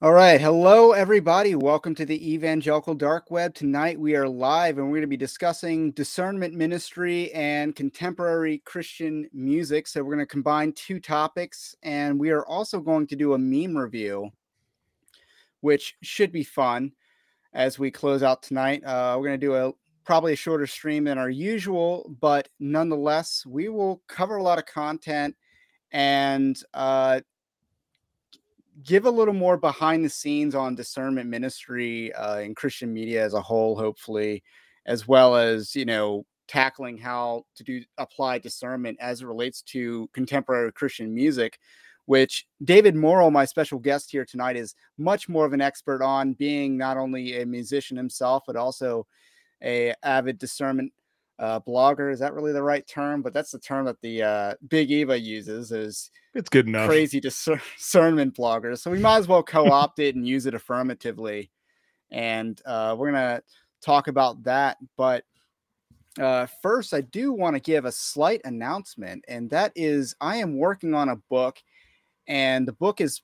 All right. Hello, everybody. Welcome to the Evangelical Dark Web. Tonight we are live and we're going to be discussing discernment ministry and contemporary Christian music. So we're going to combine two topics and we are also going to do a meme review, which should be fun as we close out tonight. Uh, we're going to do a probably a shorter stream than our usual, but nonetheless, we will cover a lot of content and uh, give a little more behind the scenes on discernment ministry uh, in Christian media as a whole, hopefully, as well as you know tackling how to do apply discernment as it relates to contemporary Christian music, which David Morrill, my special guest here tonight, is much more of an expert on, being not only a musician himself but also a avid discernment uh, blogger. Is that really the right term? But that's the term that the uh, Big Eva uses. Is it's good enough. Crazy discernment bloggers. So we might as well co-opt it and use it affirmatively. And uh, we're gonna talk about that. But uh, first, I do want to give a slight announcement, and that is I am working on a book, and the book is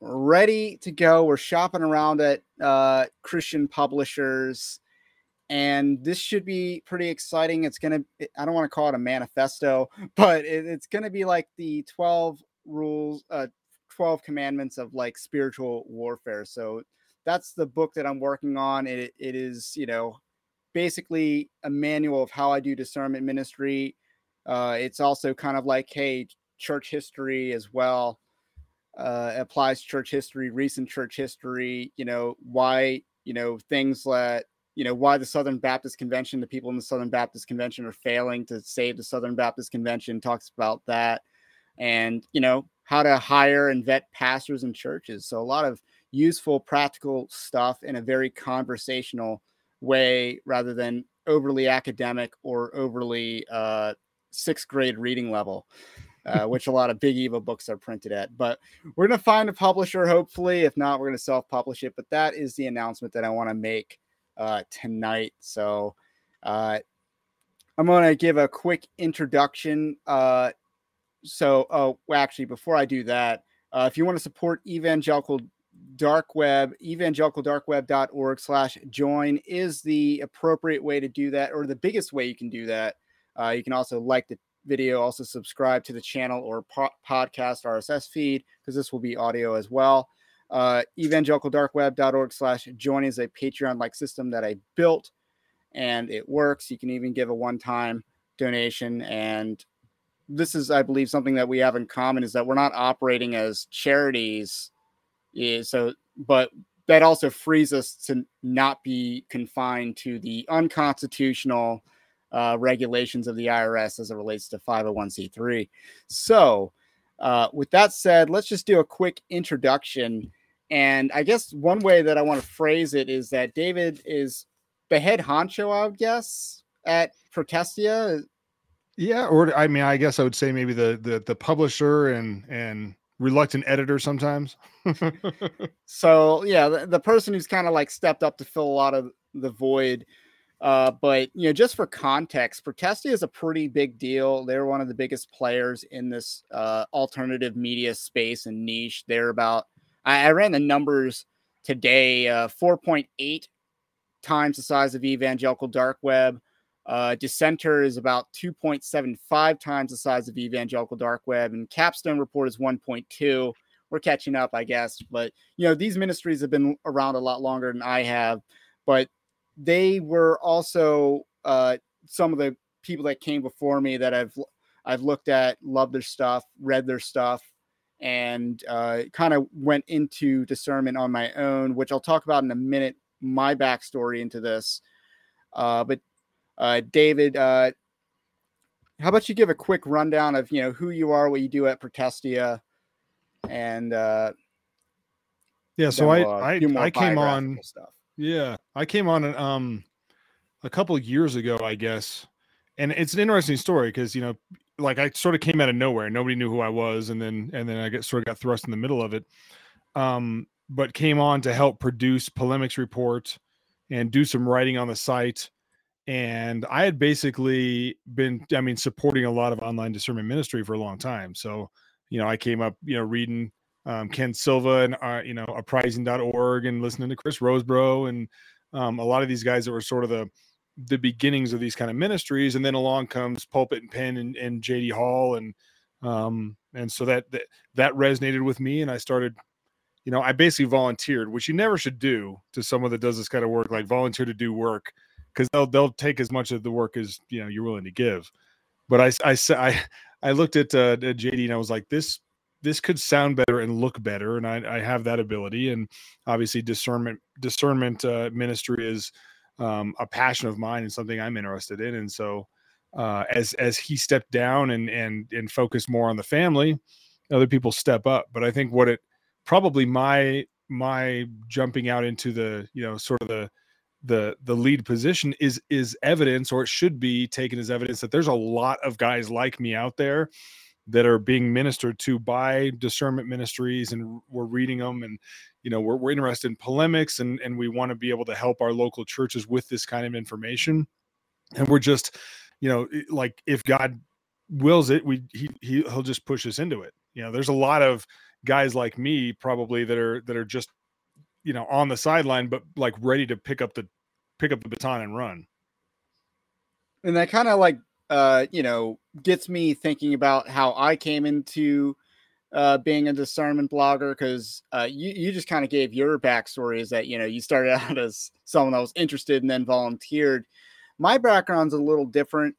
ready to go. We're shopping around at uh, Christian publishers and this should be pretty exciting. It's gonna I don't want to call it a manifesto, but it, it's gonna be like the 12 rules, uh 12 commandments of like spiritual warfare. So that's the book that I'm working on. It it is, you know, basically a manual of how I do discernment ministry. Uh, it's also kind of like, hey, church history as well. Uh, applies church history, recent church history, you know, why, you know, things that you know why the Southern Baptist Convention, the people in the Southern Baptist Convention are failing to save the Southern Baptist Convention. Talks about that, and you know how to hire and vet pastors and churches. So a lot of useful, practical stuff in a very conversational way, rather than overly academic or overly uh, sixth grade reading level. Uh, which a lot of big Eva books are printed at. But we're going to find a publisher, hopefully. If not, we're going to self publish it. But that is the announcement that I want to make uh, tonight. So uh, I'm going to give a quick introduction. Uh, so, oh, well, actually, before I do that, uh, if you want to support Evangelical Dark Web, evangelicaldarkweb.org slash join is the appropriate way to do that, or the biggest way you can do that. Uh, you can also like the video, also subscribe to the channel or po- podcast RSS feed, because this will be audio as well uh, evangelicaldarkweb.org slash join is a Patreon like system that I built and it works. You can even give a one time donation. And this is, I believe, something that we have in common is that we're not operating as charities. Yeah, so, but that also frees us to not be confined to the unconstitutional uh, regulations of the IRS as it relates to 501c3. So, uh, with that said, let's just do a quick introduction and I guess one way that I want to phrase it is that David is the head honcho, I would guess, at Protestia. Yeah, or I mean, I guess I would say maybe the the the publisher and and reluctant editor sometimes. so yeah, the, the person who's kind of like stepped up to fill a lot of the void. Uh, but you know, just for context, Protestia is a pretty big deal. They're one of the biggest players in this uh, alternative media space and niche. They're about I, I ran the numbers today uh, 4.8 times the size of Evangelical Dark Web. Uh, Dissenter is about 2.75 times the size of Evangelical Dark Web, and Capstone Report is 1.2. We're catching up, I guess. But you know, these ministries have been around a lot longer than I have, but they were also uh, some of the people that came before me that I've I've looked at, loved their stuff, read their stuff, and uh, kind of went into discernment on my own, which I'll talk about in a minute. My backstory into this, uh, but uh, David, uh, how about you give a quick rundown of you know who you are, what you do at Protestia, and uh, yeah. So I uh, I I came on stuff. Yeah, I came on um a couple years ago, I guess, and it's an interesting story because you know like I sort of came out of nowhere. Nobody knew who I was, and then and then I get sort of got thrust in the middle of it. Um, but came on to help produce polemics report and do some writing on the site. And I had basically been, I mean, supporting a lot of online discernment ministry for a long time. So, you know, I came up, you know, reading um, Ken Silva and uh, you know apprising.org and listening to Chris Rosebrough and um, a lot of these guys that were sort of the the beginnings of these kind of ministries, and then along comes Pulpit and Pen and, and JD Hall and um, and so that, that that resonated with me, and I started you know, I basically volunteered, which you never should do to someone that does this kind of work, like volunteer to do work, because they'll they'll take as much of the work as you know you're willing to give. But I I I I looked at, uh, at JD and I was like, this this could sound better and look better, and I I have that ability, and obviously discernment discernment uh, ministry is um, a passion of mine and something I'm interested in, and so. Uh, as as he stepped down and and and focused more on the family, other people step up. But I think what it probably my my jumping out into the you know sort of the the the lead position is is evidence or it should be taken as evidence that there's a lot of guys like me out there that are being ministered to by discernment ministries and we're reading them and you know we're, we're interested in polemics and and we want to be able to help our local churches with this kind of information. And we're just you know like if god wills it we he, he he'll just push us into it. You know there's a lot of guys like me probably that are that are just you know on the sideline but like ready to pick up the pick up the baton and run. And that kind of like uh you know gets me thinking about how i came into uh being a discernment blogger because uh you, you just kind of gave your backstory is that you know you started out as someone that was interested and then volunteered. My background's a little different.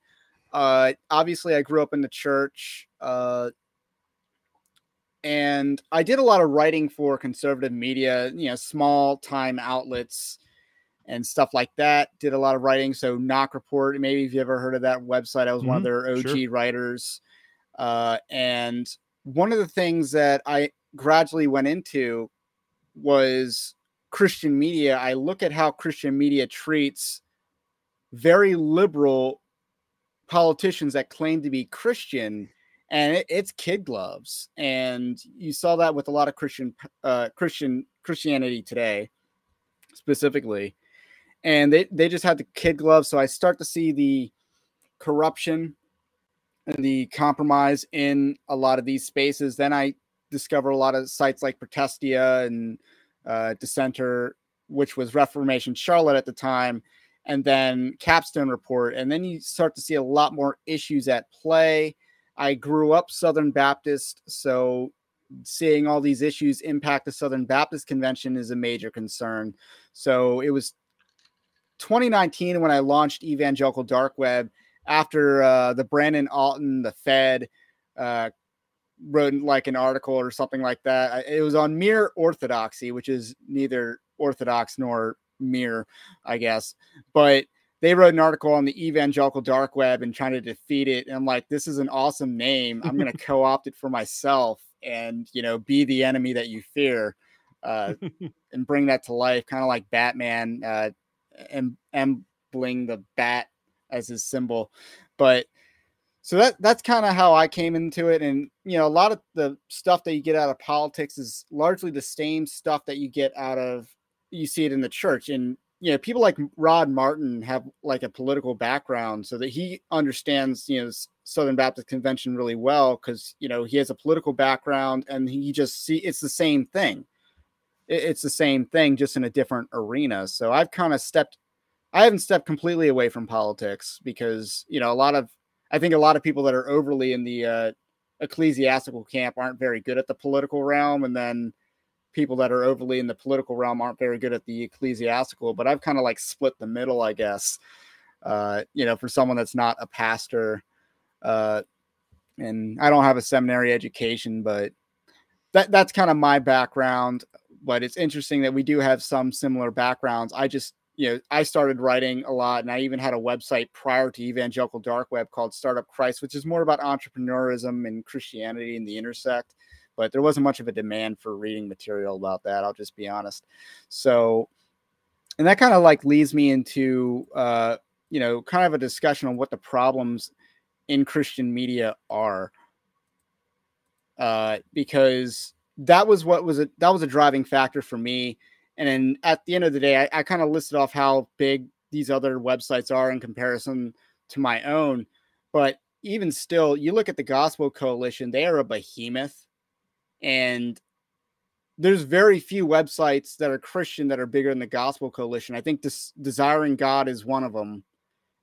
Uh obviously i grew up in the church uh and I did a lot of writing for conservative media, you know, small time outlets and stuff like that. Did a lot of writing. So Knock Report, maybe if you ever heard of that website, I was mm-hmm. one of mm-hmm. their OG sure. writers. Uh, and one of the things that I gradually went into was Christian media. I look at how Christian media treats very liberal politicians that claim to be Christian and it, it's kid gloves and you saw that with a lot of christian uh christian christianity today specifically and they, they just had the kid gloves so i start to see the corruption and the compromise in a lot of these spaces. Then i discover a lot of sites like protestia and uh, dissenter which was reformation charlotte at the time and then capstone report. And then you start to see a lot more issues at play. I grew up Southern Baptist, so seeing all these issues impact the Southern Baptist Convention is a major concern. So it was 2019 when I launched Evangelical Dark Web after uh, the Brandon Alton, the Fed, uh, wrote like an article or something like that. It was on Mere Orthodoxy, which is neither orthodox nor mere, I guess. But they wrote an article on the evangelical dark web and trying to defeat it. And I'm like, this is an awesome name. I'm going to co-opt it for myself and, you know, be the enemy that you fear uh, and bring that to life. Kind of like Batman uh, and embling the bat as his symbol. But so that that's kind of how I came into it. And, you know, a lot of the stuff that you get out of politics is largely the same stuff that you get out of you see it in the church. And you know people like Rod Martin have like a political background so that he understands you know Southern Baptist Convention really well because you know he has a political background and he just see it's the same thing it's the same thing just in a different arena so I've kind of stepped I haven't stepped completely away from politics because you know a lot of I think a lot of people that are overly in the uh, ecclesiastical camp aren't very good at the political realm and then people that are overly in the political realm aren't very good at the ecclesiastical, but I've kind of like split the middle, I guess. Uh, you know, for someone that's not a pastor, uh, and I don't have a seminary education, but that that's kind of my background. But it's interesting that we do have some similar backgrounds. I just, you know, I started writing a lot, and I even had a website prior to Evangelical Dark Web called Startup Christ, which is more about entrepreneurism and Christianity and the intersect but there wasn't much of a demand for reading material about that. I'll just be honest. So, and that kind of like leads me into, uh, you know, kind of a discussion on what the problems in Christian media are. Uh, because that was what was a that was a driving factor for me. And then at the end of the day, I, I kind of listed off how big these other websites are in comparison to my own. But even still, you look at the Gospel Coalition, they are a behemoth and there's very few websites that are Christian that are bigger than the Gospel Coalition. I think this Desiring God is one of them,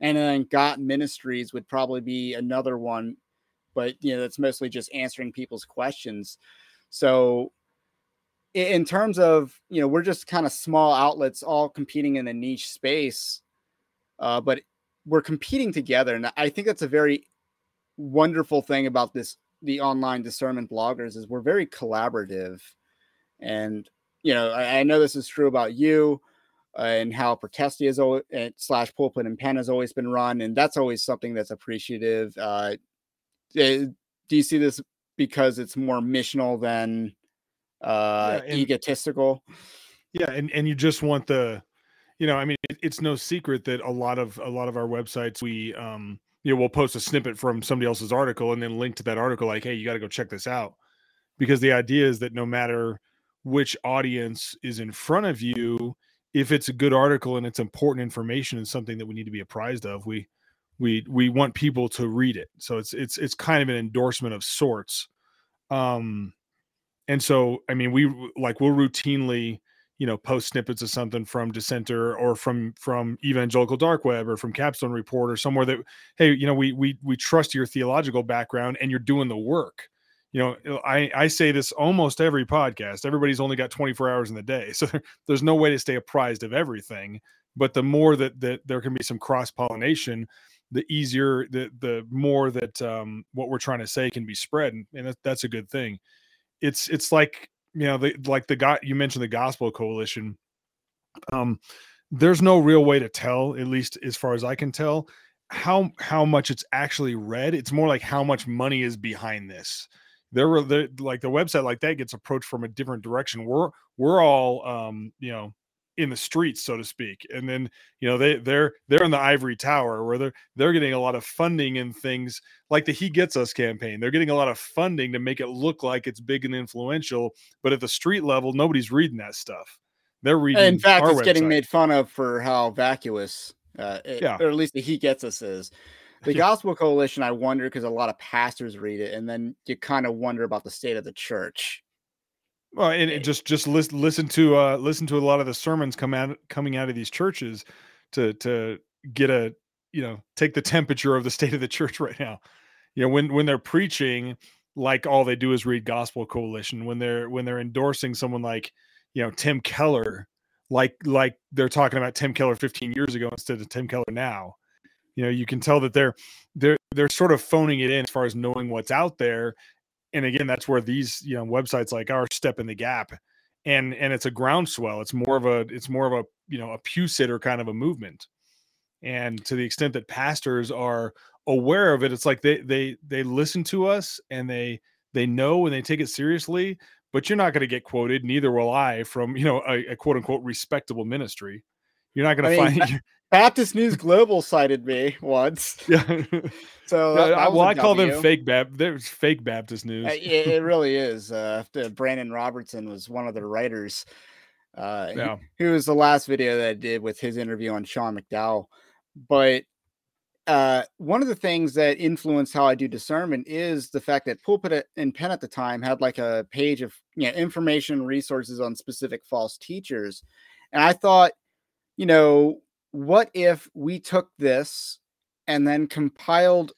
and then Got Ministries would probably be another one, but you know that's mostly just answering people's questions. So, in terms of you know, we're just kind of small outlets all competing in a niche space, uh, but we're competing together, and I think that's a very wonderful thing about this the online discernment bloggers is we're very collaborative and you know i, I know this is true about you uh, and how Protestia is always uh, slash pulpit and pen has always been run and that's always something that's appreciative uh, eh, do you see this because it's more missional than uh yeah, and, egotistical yeah and and you just want the you know i mean it, it's no secret that a lot of a lot of our websites we um you know, we'll post a snippet from somebody else's article and then link to that article like, hey, you got to go check this out. Because the idea is that no matter which audience is in front of you, if it's a good article and it's important information and something that we need to be apprised of, we we we want people to read it. So it's it's it's kind of an endorsement of sorts. Um and so I mean we like we'll routinely you know post snippets of something from dissenter or from from evangelical dark web or from capstone report or somewhere that hey you know we we we trust your theological background and you're doing the work you know i i say this almost every podcast everybody's only got 24 hours in the day so there's no way to stay apprised of everything but the more that that there can be some cross pollination the easier the the more that um what we're trying to say can be spread and, and that, that's a good thing it's it's like you know, the, like the guy you mentioned the Gospel Coalition. Um, there's no real way to tell, at least as far as I can tell, how how much it's actually read. It's more like how much money is behind this. There were the like the website like that gets approached from a different direction. We're we're all um, you know, in the streets, so to speak. And then, you know, they they're they're in the ivory tower where they're they're getting a lot of funding and things like the He Gets Us campaign. They're getting a lot of funding to make it look like it's big and influential, but at the street level, nobody's reading that stuff. They're reading. In fact, it's website. getting made fun of for how vacuous, uh, it, yeah, or at least the He Gets Us is. The Gospel Coalition, I wonder because a lot of pastors read it, and then you kind of wonder about the state of the church. Well, and it just just listen listen to uh listen to a lot of the sermons come out coming out of these churches to to get a you know take the temperature of the state of the church right now. You know when when they're preaching like all they do is read Gospel Coalition when they're when they're endorsing someone like you know Tim Keller like like they're talking about Tim Keller 15 years ago instead of Tim Keller now. You know, you can tell that they're they're they're sort of phoning it in as far as knowing what's out there and again that's where these you know websites like ours step in the gap and and it's a groundswell it's more of a it's more of a you know a pew sitter kind of a movement. And to the extent that pastors are aware of it it's like they they they listen to us and they they know and they take it seriously but you're not going to get quoted neither will i from you know a, a quote unquote respectable ministry. You're not going to find Baptist News Global cited me once. Yeah. So that, that well, I call w. them fake Bap. There's fake Baptist News. Uh, it, it, really is. Uh, Brandon Robertson was one of the writers. Uh, yeah. He, he, was the last video that I did with his interview on Sean McDowell. But uh, one of the things that influenced how I do discernment is the fact that Pulpit and Pen at the time had like a page of you know, information resources on specific false teachers. And I thought, you know, what if we took this and then compiled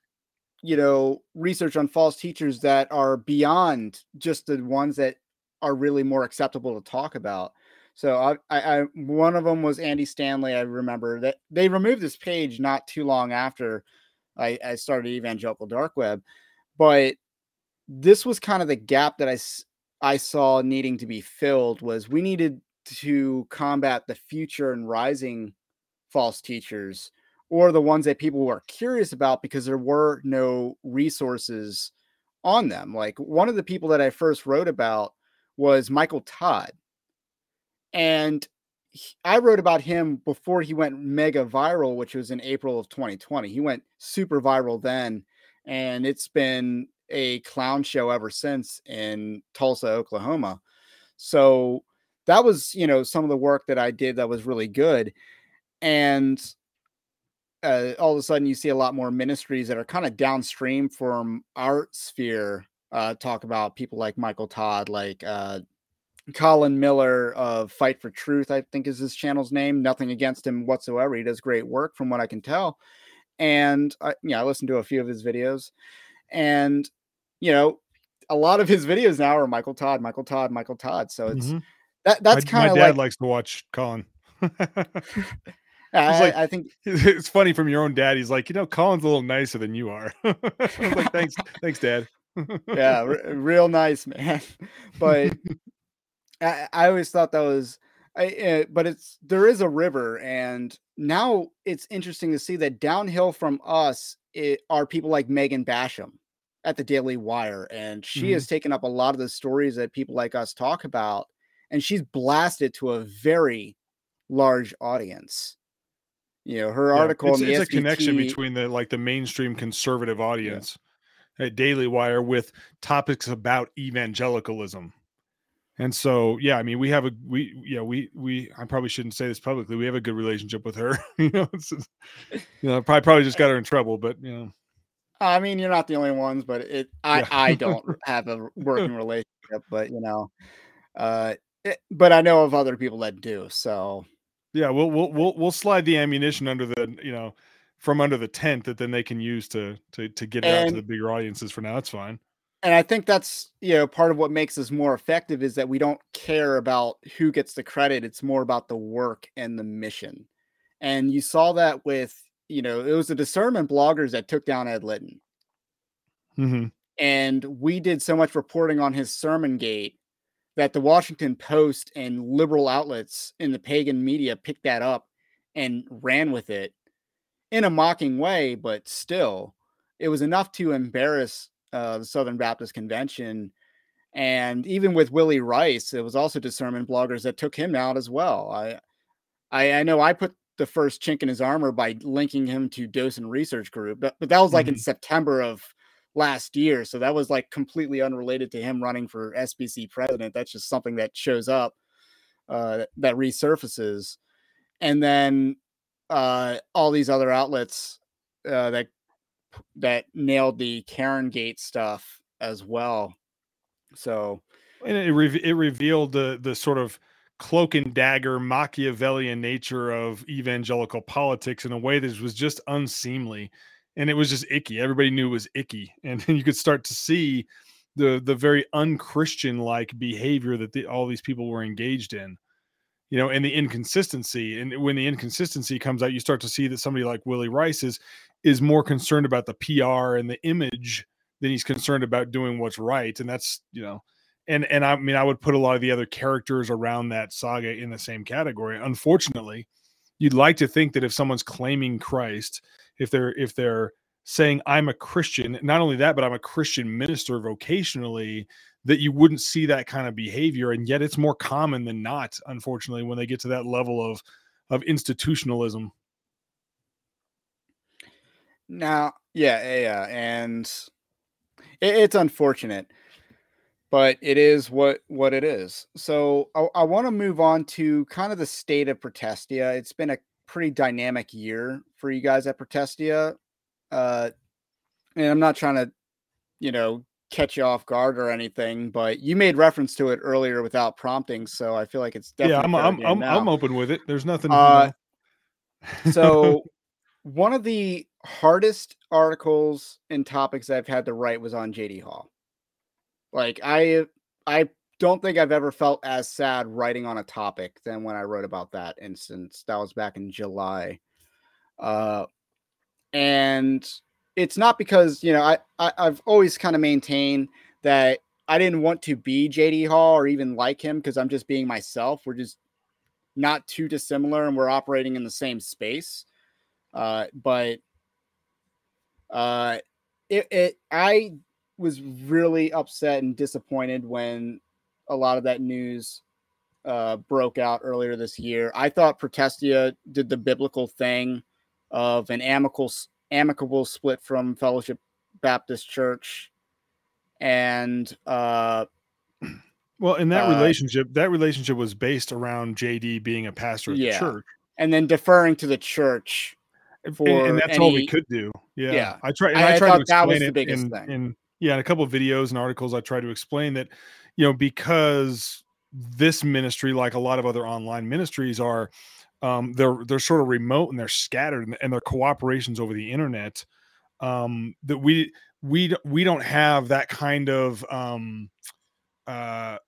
you know research on false teachers that are beyond just the ones that are really more acceptable to talk about? So I, I, I one of them was andy stanley i remember that they removed this page not too long after i, I started evangelical dark web but this was kind of the gap that i i saw needing to be filled was we needed to combat the future and rising false teachers or the ones that people were curious about because there were no resources on them. Like one of the people that I first wrote about was Michael Todd. And I wrote about him before he went mega viral, which was in April of 2020. He went super viral then, and it's been a clown show ever since in Tulsa, Oklahoma. So that was, you know, some of the work that I did that was really good and uh, all of a sudden you see a lot more ministries that are kind of downstream from our sphere uh, talk about people like Michael Todd, like uh, Colin Miller of Fight for Truth, I think is his channel's name. Nothing against him whatsoever. He does great work from what I can tell. And I, yeah, I listened to a few of his videos. And, you know, a lot of his videos now are Michael Todd, Michael Todd, Michael Todd. So it's mm-hmm. that that's kind of my dad like, likes to watch Colin. I, like, I think it's funny from your own dad. He's like, you know, Colin's a little nicer than you are. like, thanks, thanks, Dad. yeah, r- real nice, man. But I, I always thought that was, I, uh, but it's there is a river, and now it's interesting to see that downhill from us it, are people like Megan Basham at the Daily Wire, and she mm-hmm. has taken up a lot of the stories that people like us talk about, and she's blasted to a very large audience. You know, her yeah, article. It's, it's a connection between the like the mainstream conservative audience yeah. at Daily Wire with topics about evangelicalism. And so, yeah, I mean, we have a we yeah we we I probably shouldn't say this publicly. We have a good relationship with her. you know, it's, you know, probably probably just got her in trouble, but you know. I mean, you're not the only ones, but it I yeah. I don't have a working relationship, but you know, uh, it, but I know of other people that do. So yeah, we'll we'll we'll we'll slide the ammunition under the you know from under the tent that then they can use to to to get it and, out to the bigger audiences. For now, that's fine. And I think that's you know part of what makes us more effective is that we don't care about who gets the credit. It's more about the work and the mission. And you saw that with you know it was the discernment bloggers that took down Ed Litton. Mm-hmm. And we did so much reporting on his sermon gate that the Washington Post and liberal outlets in the pagan media picked that up and ran with it in a mocking way, but still, it was enough to embarrass uh, the Southern Baptist Convention. And even with Willy Rice, it was also discernment bloggers that took him out as well. I, I, I know I put the first chink in his armor by linking him to Dosen Research Group, but, but that was like mm-hmm. in September of last year. So that was like completely unrelated to him running for SBC president. That's just something that shows up uh, that resurfaces. And then uh, all these other outlets uh, that that nailed the Karen Gate stuff as well. So and it, re- it revealed the the sort of cloak and dagger Machiavellian nature of evangelical politics in a way that was just unseemly and it was just icky. Everybody knew it was icky, and you could start to see the the very unchristian like behavior that the, all these people were engaged in. You know, and the inconsistency. And when the inconsistency comes out, you start to see that somebody like Willy Rice is is more concerned about the PR and the image than he's concerned about doing what's right. And that's you know, and and I mean, I would put a lot of the other characters around that saga in the same category. Unfortunately, you'd like to think that if someone's claiming Christ if they're if they're saying I'm a Christian, not only that, but I'm a Christian minister vocationally, that you wouldn't see that kind of behavior. And yet it's more common than not, unfortunately, when they get to that level of of institutionalism. Now, yeah, yeah, and it, it's unfortunate, but it is what what it is. So I, I want to move on to kind of the state of Protestia. It's been a pretty dynamic year for you guys at Protestia. Uh, and I'm not trying to, you know, catch you off guard or anything, but you made reference to it earlier without prompting, so I feel like it's definitely. Yeah, I'm I'm I'm, I'm, open with it. There's nothing. Uh, so, one of the hardest articles and topics I've had to write was on JD Hall. Like I I don't think I've ever felt as sad writing on a topic than when I wrote about that instance. That was back in July. Uh, and it's not because, you know, I, I I've always kind of maintained that I didn't want to be JD Hall or even like him because I'm just being myself. We're just not too dissimilar and we're operating in the same space. Uh, but uh, it, it I was really upset and disappointed when a lot of that news uh, broke out earlier this year. I thought Protestia did the biblical thing of an amicable amicable split from Fellowship Baptist Church, and uh, well, in that uh, relationship, that relationship was based around JD being a pastor of yeah. the church, and then deferring to the church. For and, and that's any, all we could do. Yeah, yeah. I tried. I, I, tried to explain it in, in, yeah, in a couple of videos and articles. I tried to explain that you know, because this ministry, like a lot of other online ministries, are um, they're they're sort of remote and they're scattered and, and their cooperations over the internet um, that we we we don't have that kind of um, uh,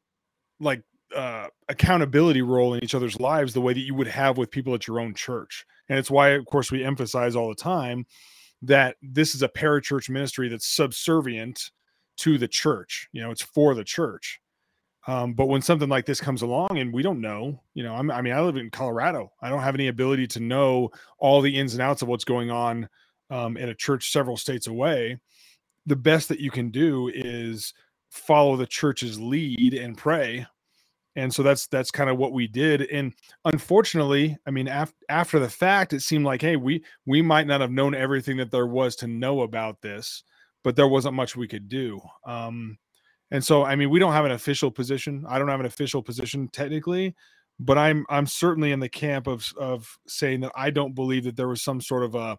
like uh, accountability role in each other's lives the way that you would have with people at your own church. And it's why, of course, we emphasize all the time that this is a parachurch ministry that's subservient to the church. You know, it's for the church. Um, but when something like this comes along and we don't know, you know, I'm, i mean, I live in Colorado. I don't have any ability to know all the ins and outs of what's going on um, at a church several states away. The best that you can do is follow the church's lead and pray. And so that's that's kind of what we did. And unfortunately, I mean, after after the fact, it seemed like, hey, we we might not have known everything that there was to know about this, but there wasn't much we could do. Um, and so, I mean, we don't have an official position. I don't have an official position technically, but I'm I'm certainly in the camp of of saying that I don't believe that there was some sort of a,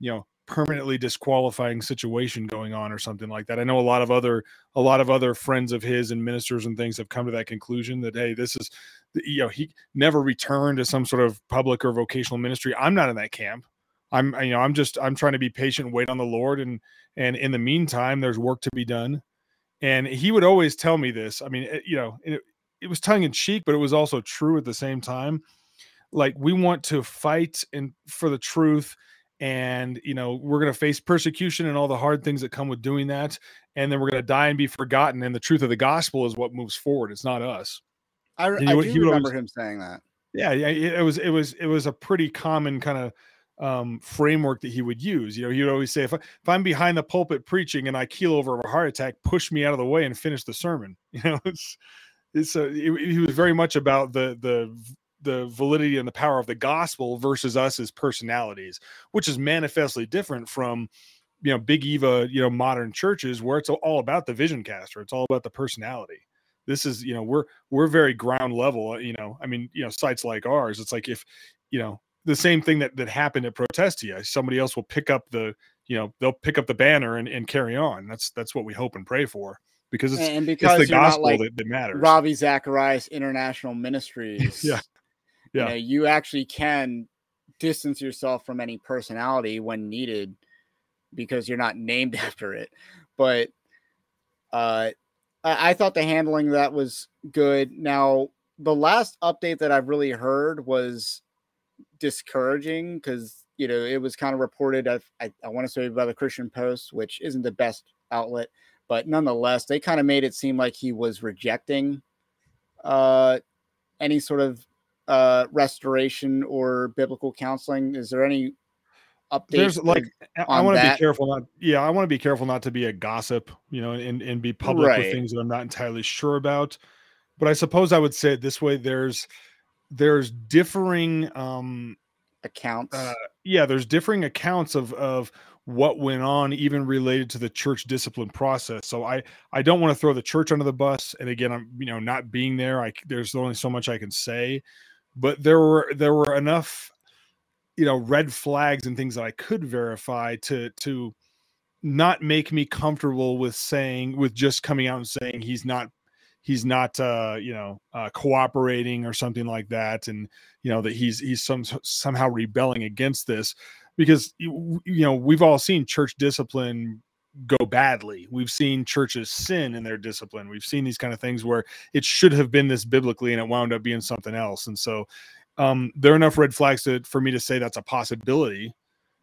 you know, permanently disqualifying situation going on or something like that. I know a lot of other a lot of other friends of his and ministers and things have come to that conclusion that hey, this is you know, he never returned to some sort of public or vocational ministry. I'm not in that camp. I'm you know, I'm just I'm trying to be patient, wait on the Lord and and in the meantime there's work to be done and he would always tell me this. I mean, it, you know, it, it was tongue in cheek, but it was also true at the same time. Like we want to fight and for the truth, and you know we're going to face persecution and all the hard things that come with doing that, and then we're going to die and be forgotten. And the truth of the gospel is what moves forward. It's not us. I, I do remember always, him saying that. Yeah, yeah, it was it was it was a pretty common kind of um, framework that he would use. You know, he would always say, if, I, if I'm behind the pulpit preaching and I keel over of a heart attack, push me out of the way and finish the sermon. You know, it's, it's a, it, he was very much about the, the, the validity and the power of the gospel versus us as personalities, which is manifestly different from, you know, big Eva, you know, modern churches where it's all about the vision caster. It's all about the personality. This is, you know, we're, we're very ground level, uh, you know, I mean, you know, sites like ours, it's like if, you know, the same thing that that happened at Protestia. Somebody else will pick up the you know they'll pick up the banner and, and carry on. That's that's what we hope and pray for because it's, and because it's the gospel like that, that, matters. Ravi Zacharias International Ministries. yeah, yeah. You, know, you actually can distance yourself from any personality when needed because you're not named after it. But uh, I, I thought the handling that was good. Now the last update that I've really heard was discouraging because you know it was kind of reported. I I, I want to say by the Christian Post, which isn't the best outlet, but nonetheless, they kind of made it seem like he was rejecting uh, any sort of uh, restoration or biblical counseling. Is there any update? There's like I want to be careful not. Yeah, I want to be careful not to be a gossip, you know, and and be public right. with things that I'm not entirely sure about. But I suppose I would say it this way: there's there's differing um accounts. Uh, yeah, there's differing accounts of of what went on even related to the church discipline process. So I I don't want to throw the church under the bus and again I'm you know not being there I there's only so much I can say but there were there were enough you know red flags and things that I could verify to to not make me comfortable with saying with just coming out and saying he's not he's not uh, you know uh, cooperating or something like that and you know that he's he's some somehow rebelling against this. Because you, know we've all seen church discipline go badly we've seen churches sin in their discipline we've seen these kind of things where it should have been this biblically and it wound up being something else and so um, there are enough red flags to, for me to say that's a possibility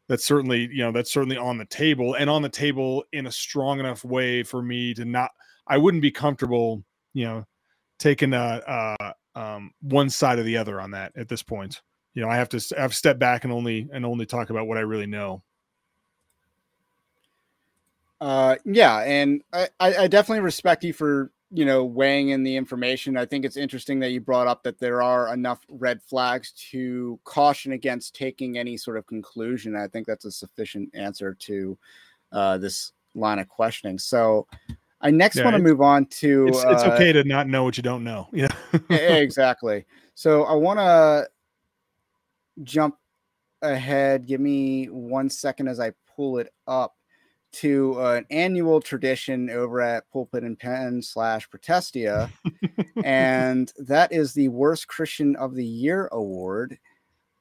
that's certainly you know that's certainly on the table and on the table in a strong enough way for me to not i wouldn't be comfortable you know, taking a, um, one side or the other on that at this point. You know, I have to I have stepped back and only and only talk about what I really know. Uh, yeah, and I, I definitely respect you for you know weighing in the information. I think it's interesting that you brought up that there are enough red flags to caution against taking any sort of conclusion. I think that's a sufficient answer to uh, this line of questioning. So, I next yeah, want to move on to. It's, it's uh, okay to not know what you don't know. Yeah. exactly. So I want to jump ahead. Give me one second as I pull it up to uh, an annual tradition over at Pulpit and Pen slash Protestia, and that is the Worst Christian of the Year award.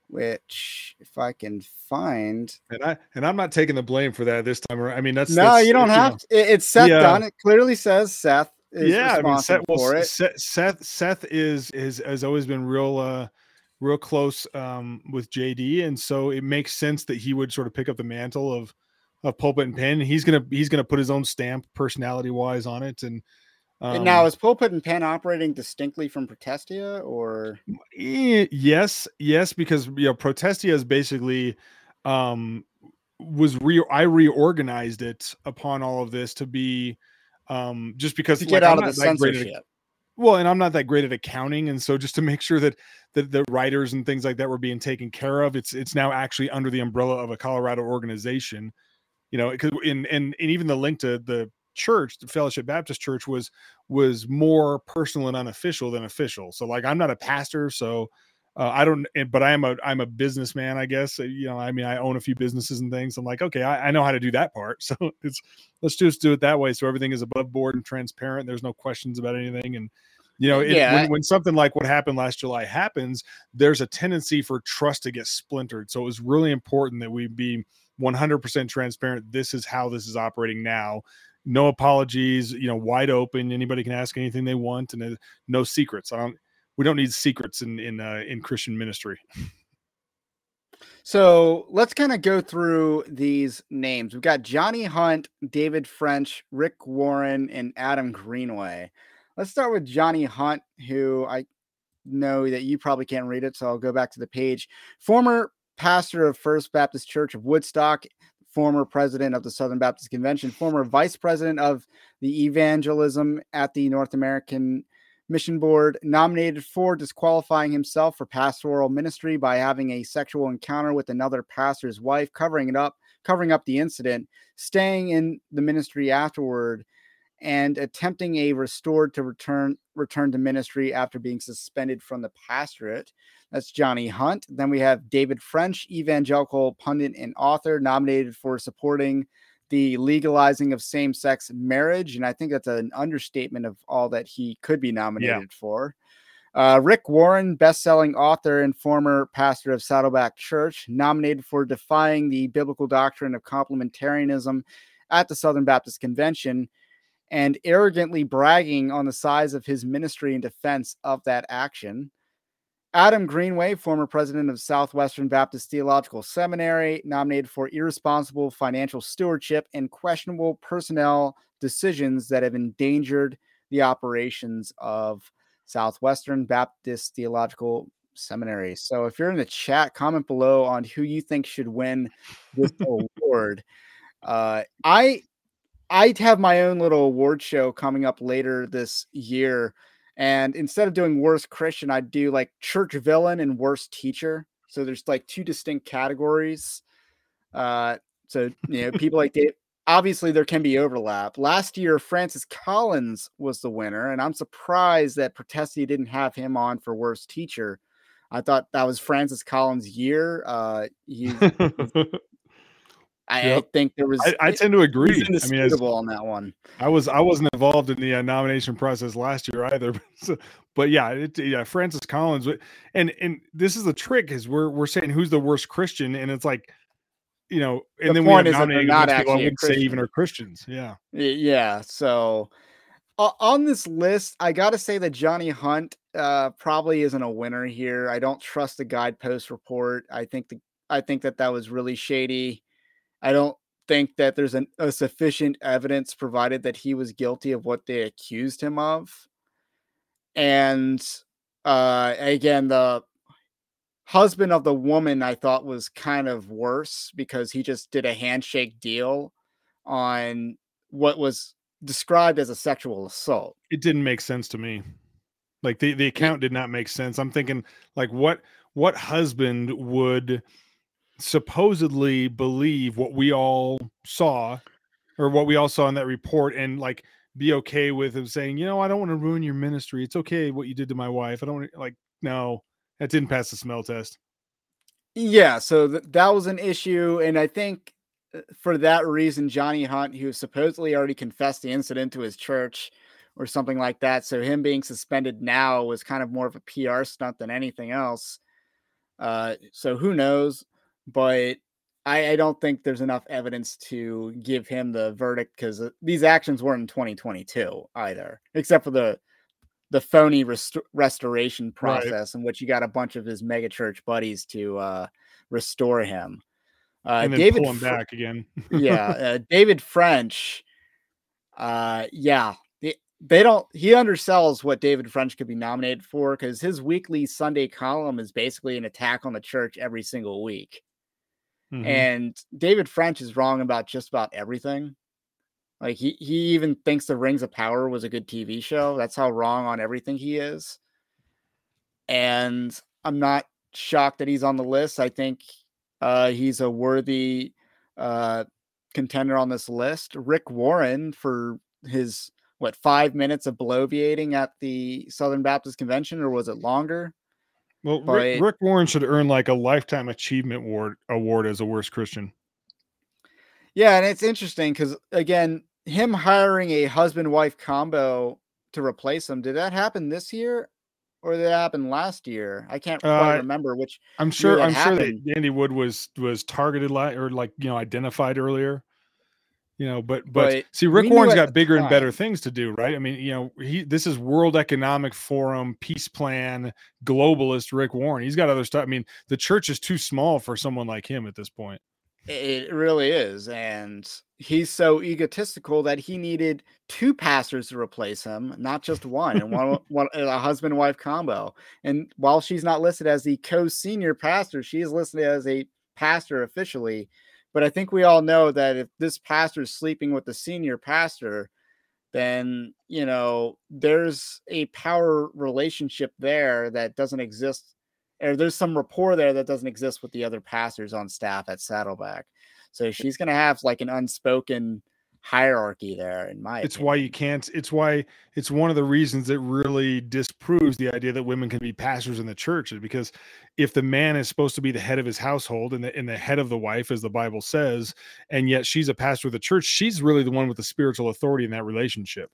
Which, if I can find, and I and I'm not taking the blame for that this time. Around. I mean, that's no, that's, you don't have. Know. To, it's Seth yeah. done. It clearly says Seth. yeah, I mean, Seth, well, Seth, Seth, Seth is is has always been real. uh real close um, with JD, and so it makes sense that he would sort of pick up the mantle of of pulpit and pen. He's gonna he's gonna put his own stamp, personality wise, on it. And, um, and now is pulpit and pen operating distinctly from Protestia, or yes, yes, because you know Protestia is basically um, was re I reorganized it upon all of this to be um, just because to get like, out I'm of the censorship. well, and I'm not that great at accounting, and so just to make sure that that the writers and things like that were being taken care of, it's it's now actually under the umbrella of a Colorado organization you know, because in and and even the link to the church, the Fellowship Baptist Church, was was more personal and unofficial than official. So like, I'm not a pastor, so uh, I don't, but I am a I'm a businessman, I guess. Uh, you know, I mean, I own a few businesses and things. I'm like, okay, I, I know how to do that part. So it's let's just do it that way, so everything is above board and transparent. There's no questions about anything, and you know, it, yeah. when, when, something like what happened last July happens, there's a tendency for trust to get splintered. So it was really important that we be 100% transparent. This is how this is operating now. No apologies, you know, wide open. Anybody can ask anything they want, and no secrets. I don't. We don't need secrets in in uh, in Christian ministry. So let's kind of go through these names. We've got Johnny Hunt, David French, Rick Warren, and Adam Greenway. Let's start with Johnny Hunt, who I know that you probably can't read it, so I'll go back to the page. Former pastor of First Baptist Church of Woodstock, former president of the Southern Baptist Convention, former vice president of the evangelism at the North American Mission Board, nominated for disqualifying himself for pastoral ministry by having a sexual encounter with another pastor's wife, covering it up, covering up the incident, staying in the ministry afterward, and attempting a restored to return return to ministry after being suspended from the pastorate. That's Johnny Hunt. Then we have David French, evangelical pundit and author, nominated for supporting the legalizing of same sex marriage. And I think that's an understatement of all that he could be nominated yeah. for. Uh, Rick Warren, best-selling author and former pastor of Saddleback Church, nominated for defying the biblical doctrine of complementarianism at the Southern Baptist Convention and arrogantly bragging on the size of his ministry in defense of that action. Adam Greenway, former president of Southwestern Baptist Theological Seminary, nominated for irresponsible financial stewardship and questionable personnel decisions that have endangered the operations of Southwestern Baptist Theological Seminary. So if you're in the chat, comment below on who you think should win this award. Uh, I I have my own little award show coming up later this year and instead of doing worst Christian, I'd do like church villain and worst teacher. So there's like two distinct categories. Uh, so you know, people like Dave. Obviously, there can be overlap. Last year, Francis Collins was the winner, and I'm surprised that Protestia didn't have him on for worst teacher. I thought that was Francis Collins' year. Uh, he I, yep. I think there was. I, I tend to agree. I mean, as, on that one. I was I wasn't involved in the uh, nomination process last year either, so, but yeah, it, yeah, Francis Collins, and and this is the trick is we're we're saying who's the worst Christian, and it's like, you know, and the then we have not actually people I would say even are Christians. Yeah, yeah. So uh, on this list, I got to say that Johnny Hunt uh, probably isn't a winner here. I don't trust the guidepost report. I think the I think that that was really shady. I don't think that there's an, a sufficient evidence provided that he was guilty of what they accused him of. And uh, again, the husband of the woman I thought was kind of worse because he just did a handshake deal on what was described as a sexual assault. It didn't make sense to me. Like the, the account did not make sense. I'm thinking like what what husband would supposedly believe what we all saw or what we all saw in that report and like be okay with him saying, you know, I don't want to ruin your ministry. It's okay what you did to my wife. I don't want to, like, no, that didn't pass the smell test. Yeah. So th- that was an issue. And I think uh, for that reason, Johnny Hunt, who supposedly already confessed the incident to his church or something like that. So him being suspended now was kind of more of a PR stunt than anything else. Uh, so who knows? But I, I, don't think there's enough evidence to give him the verdict because uh, these actions weren't in 2022 either, except for the the phony rest- restoration process right. in which you got a bunch of his megachurch buddies to uh, restore him. Uh, and then David pull him Fr- back again. yeah, uh, David French. Uh, yeah, they, they don't. He undersells what David French could be nominated for because his weekly Sunday column is basically an attack on the church every single week. Mm-hmm. And David French is wrong about just about everything. Like he he even thinks the Rings of Power was a good TV show. That's how wrong on everything he is. And I'm not shocked that he's on the list. I think uh, he's a worthy uh, contender on this list. Rick Warren for his what five minutes of bloviating at the Southern Baptist Convention, or was it longer? Well, but, Rick, Rick, Warren should earn like a lifetime achievement award award as a worst Christian. Yeah, and it's interesting because again, him hiring a husband wife combo to replace him did that happen this year? or did that happened last year. I can't quite uh, remember which. I'm sure. I'm happened. sure that Andy Wood was was targeted li- or like you know identified earlier. You know, but but, but see, Rick Warren's got bigger time. and better things to do, right? I mean, you know, he this is World Economic Forum, peace plan, globalist Rick Warren. He's got other stuff. I mean, the church is too small for someone like him at this point. It really is. And he's so egotistical that he needed two pastors to replace him, not just one, and one, one a husband wife combo. And while she's not listed as the co senior pastor, she is listed as a pastor officially. But I think we all know that if this pastor is sleeping with the senior pastor, then you know there's a power relationship there that doesn't exist or there's some rapport there that doesn't exist with the other pastors on staff at Saddleback. So she's to have like an unspoken hierarchy there in my it's opinion. why you can't it's why it's one of the reasons that really disproves the idea that women can be pastors in the church is because if the man is supposed to be the head of his household and the, and the head of the wife as the bible says and yet she's a pastor of the church she's really the one with the spiritual authority in that relationship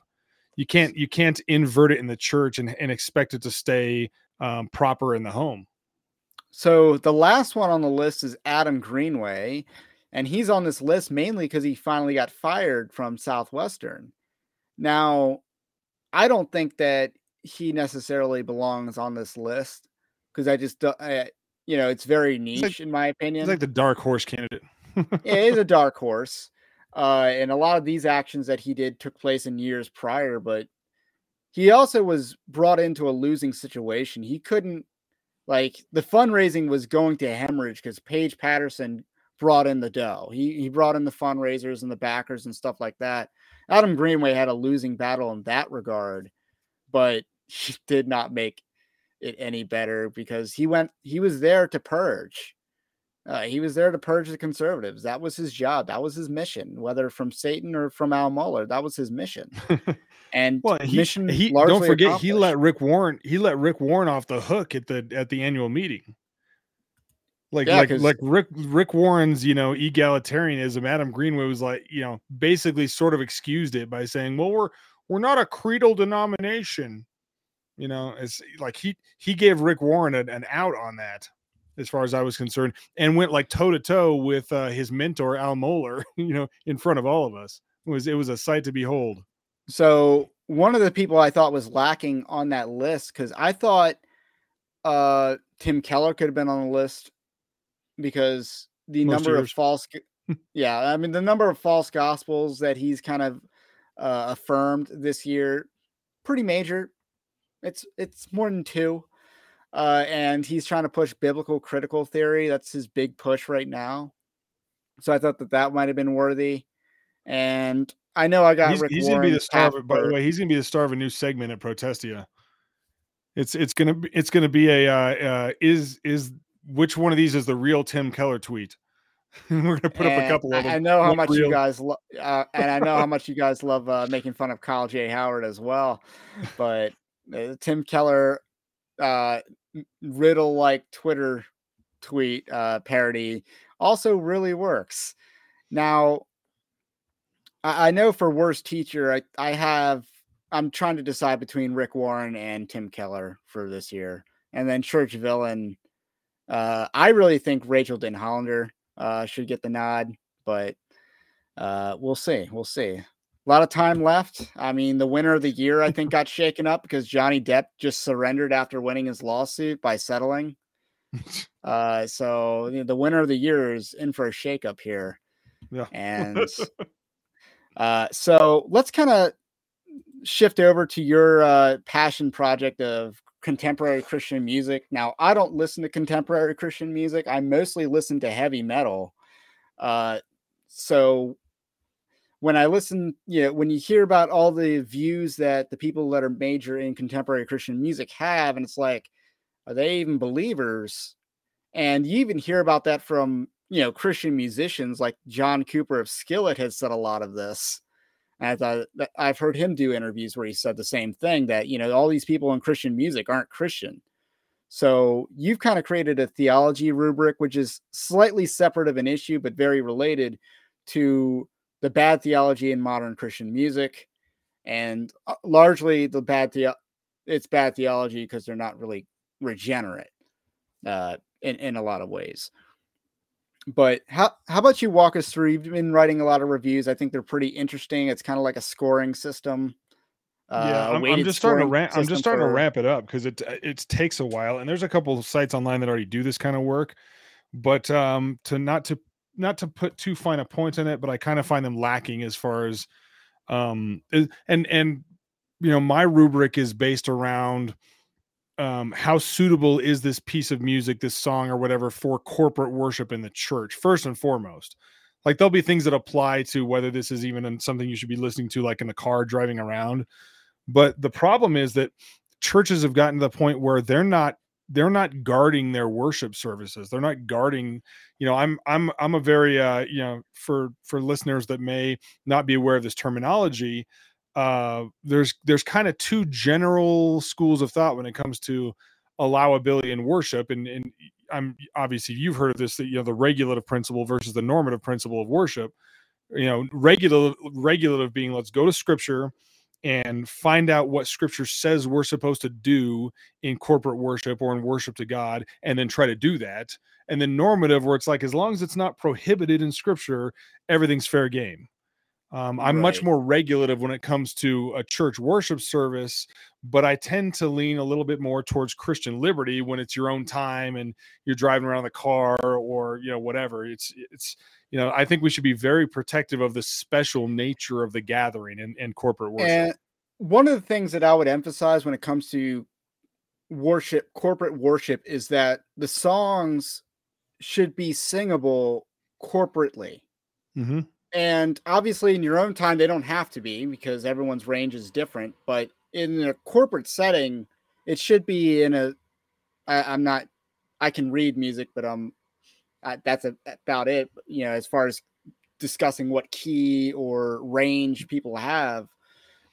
you can't you can't invert it in the church and, and expect it to stay um, proper in the home so the last one on the list is Adam Greenway, and he's on this list mainly because he finally got fired from Southwestern. Now, I don't think that he necessarily belongs on this list because I just, I, you know, it's very niche like, in my opinion. He's like the dark horse candidate. it is a dark horse. Uh, and a lot of these actions that he did took place in years prior, but he also was brought into a losing situation. He couldn't like the fundraising was going to hemorrhage because Paige Patterson brought in the dough. He he brought in the fundraisers and the backers and stuff like that. Adam Greenway had a losing battle in that regard, but he did not make it any better because he went he was there to purge. Uh, he was there to purge the conservatives. That was his job. That was his mission, whether from Satan or from Al Mohler. That was his mission. And well, he, mission he don't forget he let Rick Warren he let Rick Warren off the hook at the at the annual meeting. Like yeah, like like Rick Rick Warren's you know egalitarianism. Adam Greenway was like you know basically sort of excused it by saying, well we're we're not a creedal denomination. You know, it's like he he gave Rick Warren an, an out on that as far as I was concerned, and went like toe to toe with uh, his mentor Al Mohler, you know, in front of all of us. It was it was a sight to behold. So one of the people I thought was lacking on that list because I thought uh, Tim Keller could have been on the list because the Most number years. of false, yeah, I mean the number of false gospels that he's kind of uh, affirmed this year, pretty major. It's it's more than two, uh, and he's trying to push biblical critical theory. That's his big push right now. So I thought that that might have been worthy, and I know I got he's, Rick he's gonna be the star. Of, by the way, he's gonna be the star of a new segment at Protestia. It's it's gonna be it's gonna be a uh, uh, is is which one of these is the real Tim Keller tweet? We're gonna put and up a couple of them. I know how much real. you guys love, uh, and I know how much you guys love uh, making fun of Kyle J. Howard as well. But uh, Tim Keller uh, riddle like Twitter tweet uh, parody also really works Now, I, I know for worst teacher, I, I have I'm trying to decide between Rick Warren and Tim Keller for this year, and then church villain. Uh, I really think Rachael Denhollander uh, should get the nod, but uh, we'll see. We'll see. A lot of time left. I mean, the winner of the year, I think, got shaken up because Johnny Depp just surrendered after winning his lawsuit by settling. uh, so you know, the winner of the year is in for a shakeup here. Yeah. And uh, so let's kind of shift over to your uh, passion project of contemporary Christian music. Now, I don't listen to contemporary Christian music. I mostly listen to heavy metal. Uh, so when I listen, you know, when you hear about all the views that the people that are major in contemporary Christian music have, and it's like, are they even believers? And you even hear about that from, you know, Christian musicians like John Cooper of Skillet has said a lot of this. And I thought I've heard him do interviews where he said the same thing that, you know, all these people in Christian music aren't Christian. So you've kind of created a theology rubric, which is slightly separate of an issue, but very related to the bad theology in modern Christian music. And uh, largely the bad the it's bad theology because they're not really regenerate uh, in, in a lot of ways but how how about you walk us through? You've been writing a lot of reviews. I think they're pretty interesting. It's kind of like a scoring system. Uh, yeah, I'm, I'm, just starting to ramp. I'm just starting for... to ramp it up because it it takes a while, and there's a couple of sites online that already do this kind of work. But um, to not to not to put too fine a point in it, but I kind of find them lacking as far as um and and you know my rubric is based around um, how suitable is this piece of music, this song or whatever, for corporate worship in the church, first and foremost. Like there'll be things that apply to whether this is even something you should be listening to, like in the car driving around. But the problem is that churches have gotten to the point where they're not they're not guarding their worship services they're not guarding you know i'm i'm i'm a very uh you know for for listeners that may not be aware of this terminology uh, there's there's kind of two general schools of thought when it comes to allowability in worship, and and I'm obviously you've heard of this that you know the regulative principle versus the normative principle of worship. You know, regulative regulative being let's go to scripture and find out what scripture says we're supposed to do in corporate worship or in worship to God and then try to do that. And then normative where it's like as long as it's not prohibited in scripture, everything's fair game. Um, I'm right. much more regulative when it comes to a church worship service, but I tend to lean a little bit more towards Christian liberty when it's your own time and you're driving around the car or you know whatever. It's it's you know I think we should be very protective of the special nature of the gathering and, and corporate worship. And one of the things that I would emphasize when it comes to worship, corporate worship, is that the songs should be singable corporately. Mm-hmm and obviously, in your own time, they don't have to be because everyone's range is different. But in a corporate setting, it should be in a. I, I'm not. I can read music, but um, I, that's a, about it. You know, as far as discussing what key or range people have,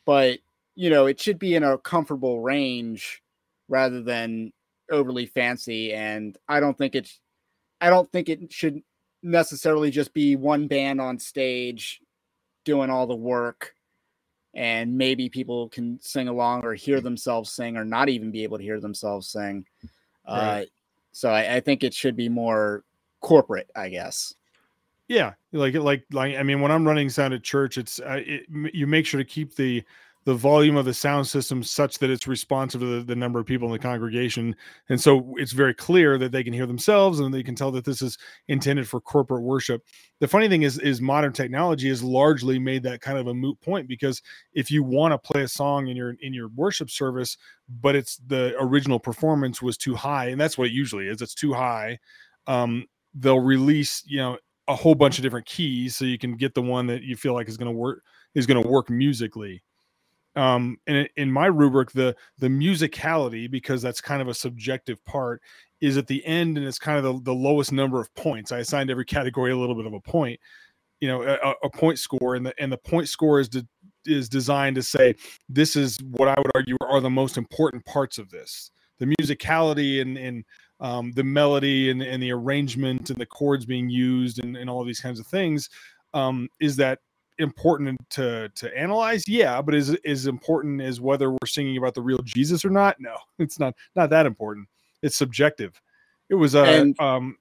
but you know, it should be in a comfortable range rather than overly fancy. And I don't think it's. I don't think it should necessarily just be one band on stage doing all the work and maybe people can sing along or hear themselves sing or not even be able to hear themselves sing right. uh, so I, I, think it should be more corporate i guess yeah like like like i mean when i'm running sound at church it's uh, it, you make sure to keep the the volume of the sound system such that it's responsive to the, the, number of people in the congregation. And so it's very clear that they can hear themselves and they can tell that this is intended for corporate worship. The funny thing is is modern technology has largely made that kind of a moot point because if you want to play a song in your in your worship service but it's the original performance was too high and that's what it usually is it's too high um, they'll release you know a whole bunch of different keys so you can get the one that you feel like is going to work is going to work musically um and in my rubric the the musicality because that's kind of a subjective part is at the end and it's kind of the, the lowest number of points. I assigned every category a little bit of a point you know a, a point score and the and the point score is de, is designed to say this is what i would argue are the most important parts of this. The musicality and and um, the melody and, and the arrangement and the chords being used and, and all these kinds of things Um, is that important to to analyze? Yeah, but is is important as whether we're singing about the real Jesus or not? No, it's not not that important. It's subjective. It was a and, um,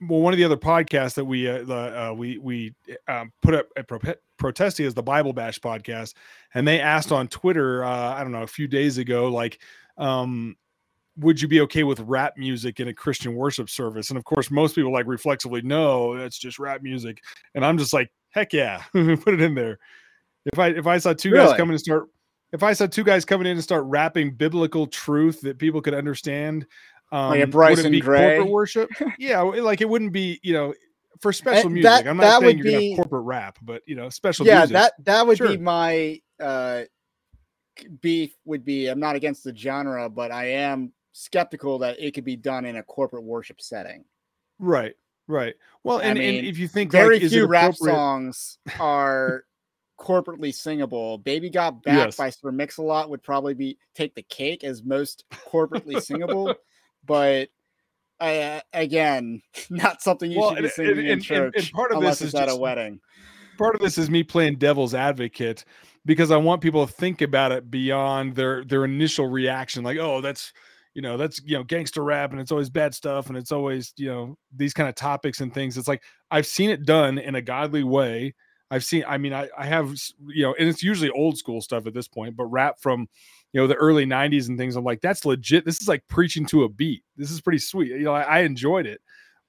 well, one of the other podcasts that we uh, uh, we we um, put up at Pro- Protestia is the Bible Bash podcast, and they asked on Twitter, uh, I don't know, a few days ago, like, um, would you be okay with rap music in a Christian worship service? And of course, most people like reflexively, no, that's just rap music, and I'm just like, heck yeah, put it in there. If I if I saw two really? guys coming to start, if I saw two guys coming in and start rapping biblical truth that people could understand, um, like a Bryson Gray corporate worship. yeah, like it wouldn't be, you know, for special and music. That, I'm not saying you're be, gonna have corporate rap, but you know, special. Yeah, music. that that would sure. be my uh, beef. Would be I'm not against the genre, but I am skeptical that it could be done in a corporate worship setting. Right. Right. Well, and, mean, and if you think very like, few rap songs are corporately singable. Baby Got Back yes. by Sir Mix-a-Lot would probably be take the cake as most corporately singable but uh, again, not something you well, should be singing and, in and, church. And, part of this is at just, a wedding. Part of this is me playing devil's advocate because I want people to think about it beyond their their initial reaction, like, oh, that's you know, that's you know, gangster rap and it's always bad stuff and it's always, you know, these kind of topics and things. It's like I've seen it done in a godly way. I've seen, I mean, I, I have, you know, and it's usually old school stuff at this point, but rap from you know the early 90s and things i'm like that's legit this is like preaching to a beat this is pretty sweet you know i, I enjoyed it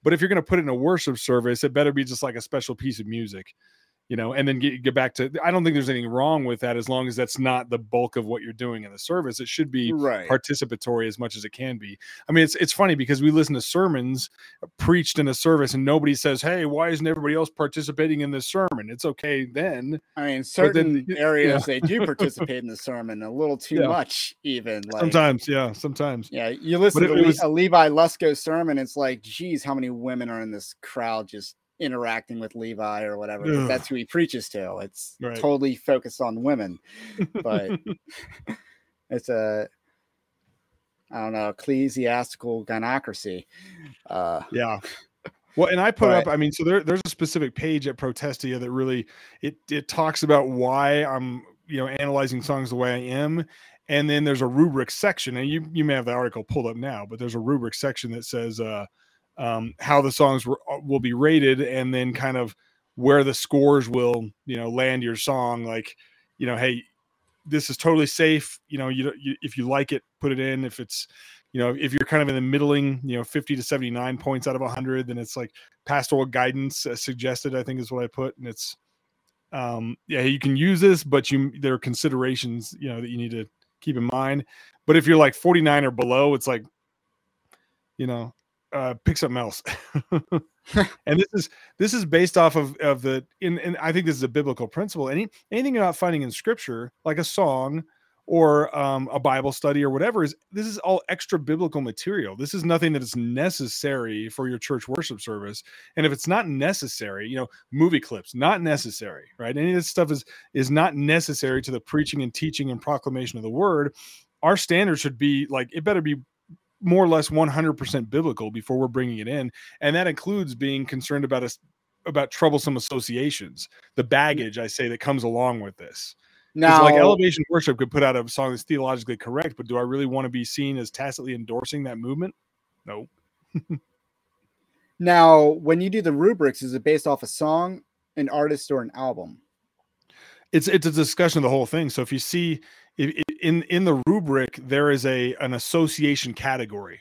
but if you're going to put it in a worship service it better be just like a special piece of music you know, and then get, get back to I don't think there's anything wrong with that as long as that's not the bulk of what you're doing in the service. It should be right. participatory as much as it can be. I mean, it's it's funny because we listen to sermons preached in a service and nobody says, Hey, why isn't everybody else participating in this sermon? It's okay then. I mean, certain then, areas yeah. they do participate in the sermon a little too yeah. much, even like, sometimes, yeah, sometimes. Yeah, you listen to was, a Levi Lusko sermon, it's like, geez, how many women are in this crowd just interacting with Levi or whatever. That's who he preaches to. It's right. totally focused on women, but it's a I don't know ecclesiastical gynocracy. Uh, yeah. Well, and I put but, up. I mean, so there, there's a specific page at Protestia that really it it talks about why I'm you know analyzing songs the way I am, and then there's a rubric section, and you you may have the article pulled up now, but there's a rubric section that says uh, um, how the songs uh, will be rated and then kind of where the scores will you know land your song like you know hey this is totally safe you know you, you if you like it put it in. If it's you know if you're kind of in the middling you know 50 to 79 points out of 100 then it's like pastoral guidance uh, suggested i think is what i put. And it's um yeah you can use this but you there are considerations you know that you need to keep in mind. But if you're like 49 or below it's like you know uh, pick something else. and this is this is based off of of the in and I think this is a biblical principle. Any anything you're not finding in scripture, like a song or um, a Bible study or whatever, is this is all extra biblical material. This is nothing that is necessary for your church worship service. And if it's not necessary, you know, movie clips, not necessary, right? Any of this stuff is is not necessary to the preaching and teaching and proclamation of the word. Our standard should be like it better be more or less 100% biblical before we're bringing it in and that includes being concerned about us about troublesome associations the baggage i say that comes along with this. Now like elevation worship could put out a song that's theologically correct but do i really want to be seen as tacitly endorsing that movement? No now when you do the rubrics is it based off a song an artist or an album? It's it's a discussion of the whole thing so if you see in in the rubric there is a an association category.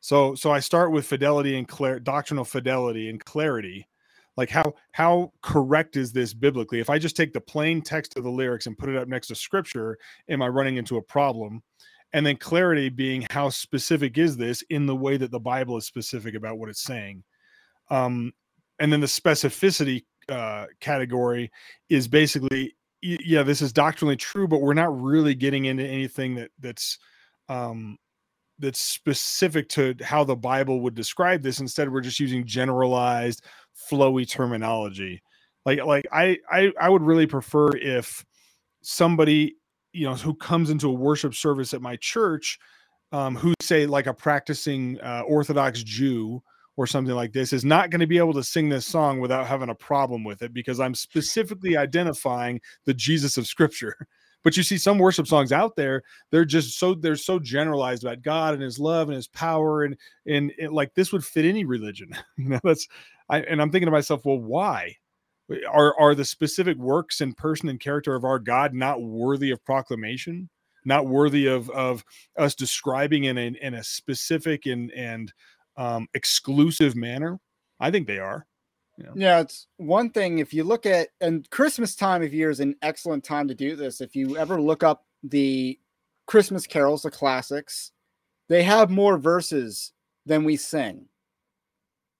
So so i start with fidelity and clar- doctrinal fidelity and clarity. Like how how correct is this biblically? If i just take the plain text of the lyrics and put it up next to scripture am i running into a problem? And then clarity being how specific is this in the way that the bible is specific about what it's saying? Um and then the specificity uh, category is basically yeah, this is doctrinally true, but we're not really getting into anything that that's um, that's specific to how the Bible would describe this. Instead, we're just using generalized, flowy terminology. Like, like I, I, I would really prefer if somebody, you know, who comes into a worship service at my church, um, who say like a practicing uh, Orthodox Jew or something like this is not going to be able to sing this song without having a problem with it because I'm specifically identifying the Jesus of Scripture. But you see some worship songs out there, they're just so they're so generalized about God and his love and his power and and it, like this would fit any religion. you know, that's I and I'm thinking to myself, well, why? Are are the specific works and person and character of our God not worthy of proclamation? Not worthy of of us describing in a in a specific and and um, exclusive manner? I think they are. Yeah. yeah, it's one thing if you look at and Christmas time of year is an excellent time to do this. If you ever look up the Christmas carols, the classics, they have more verses than we sing,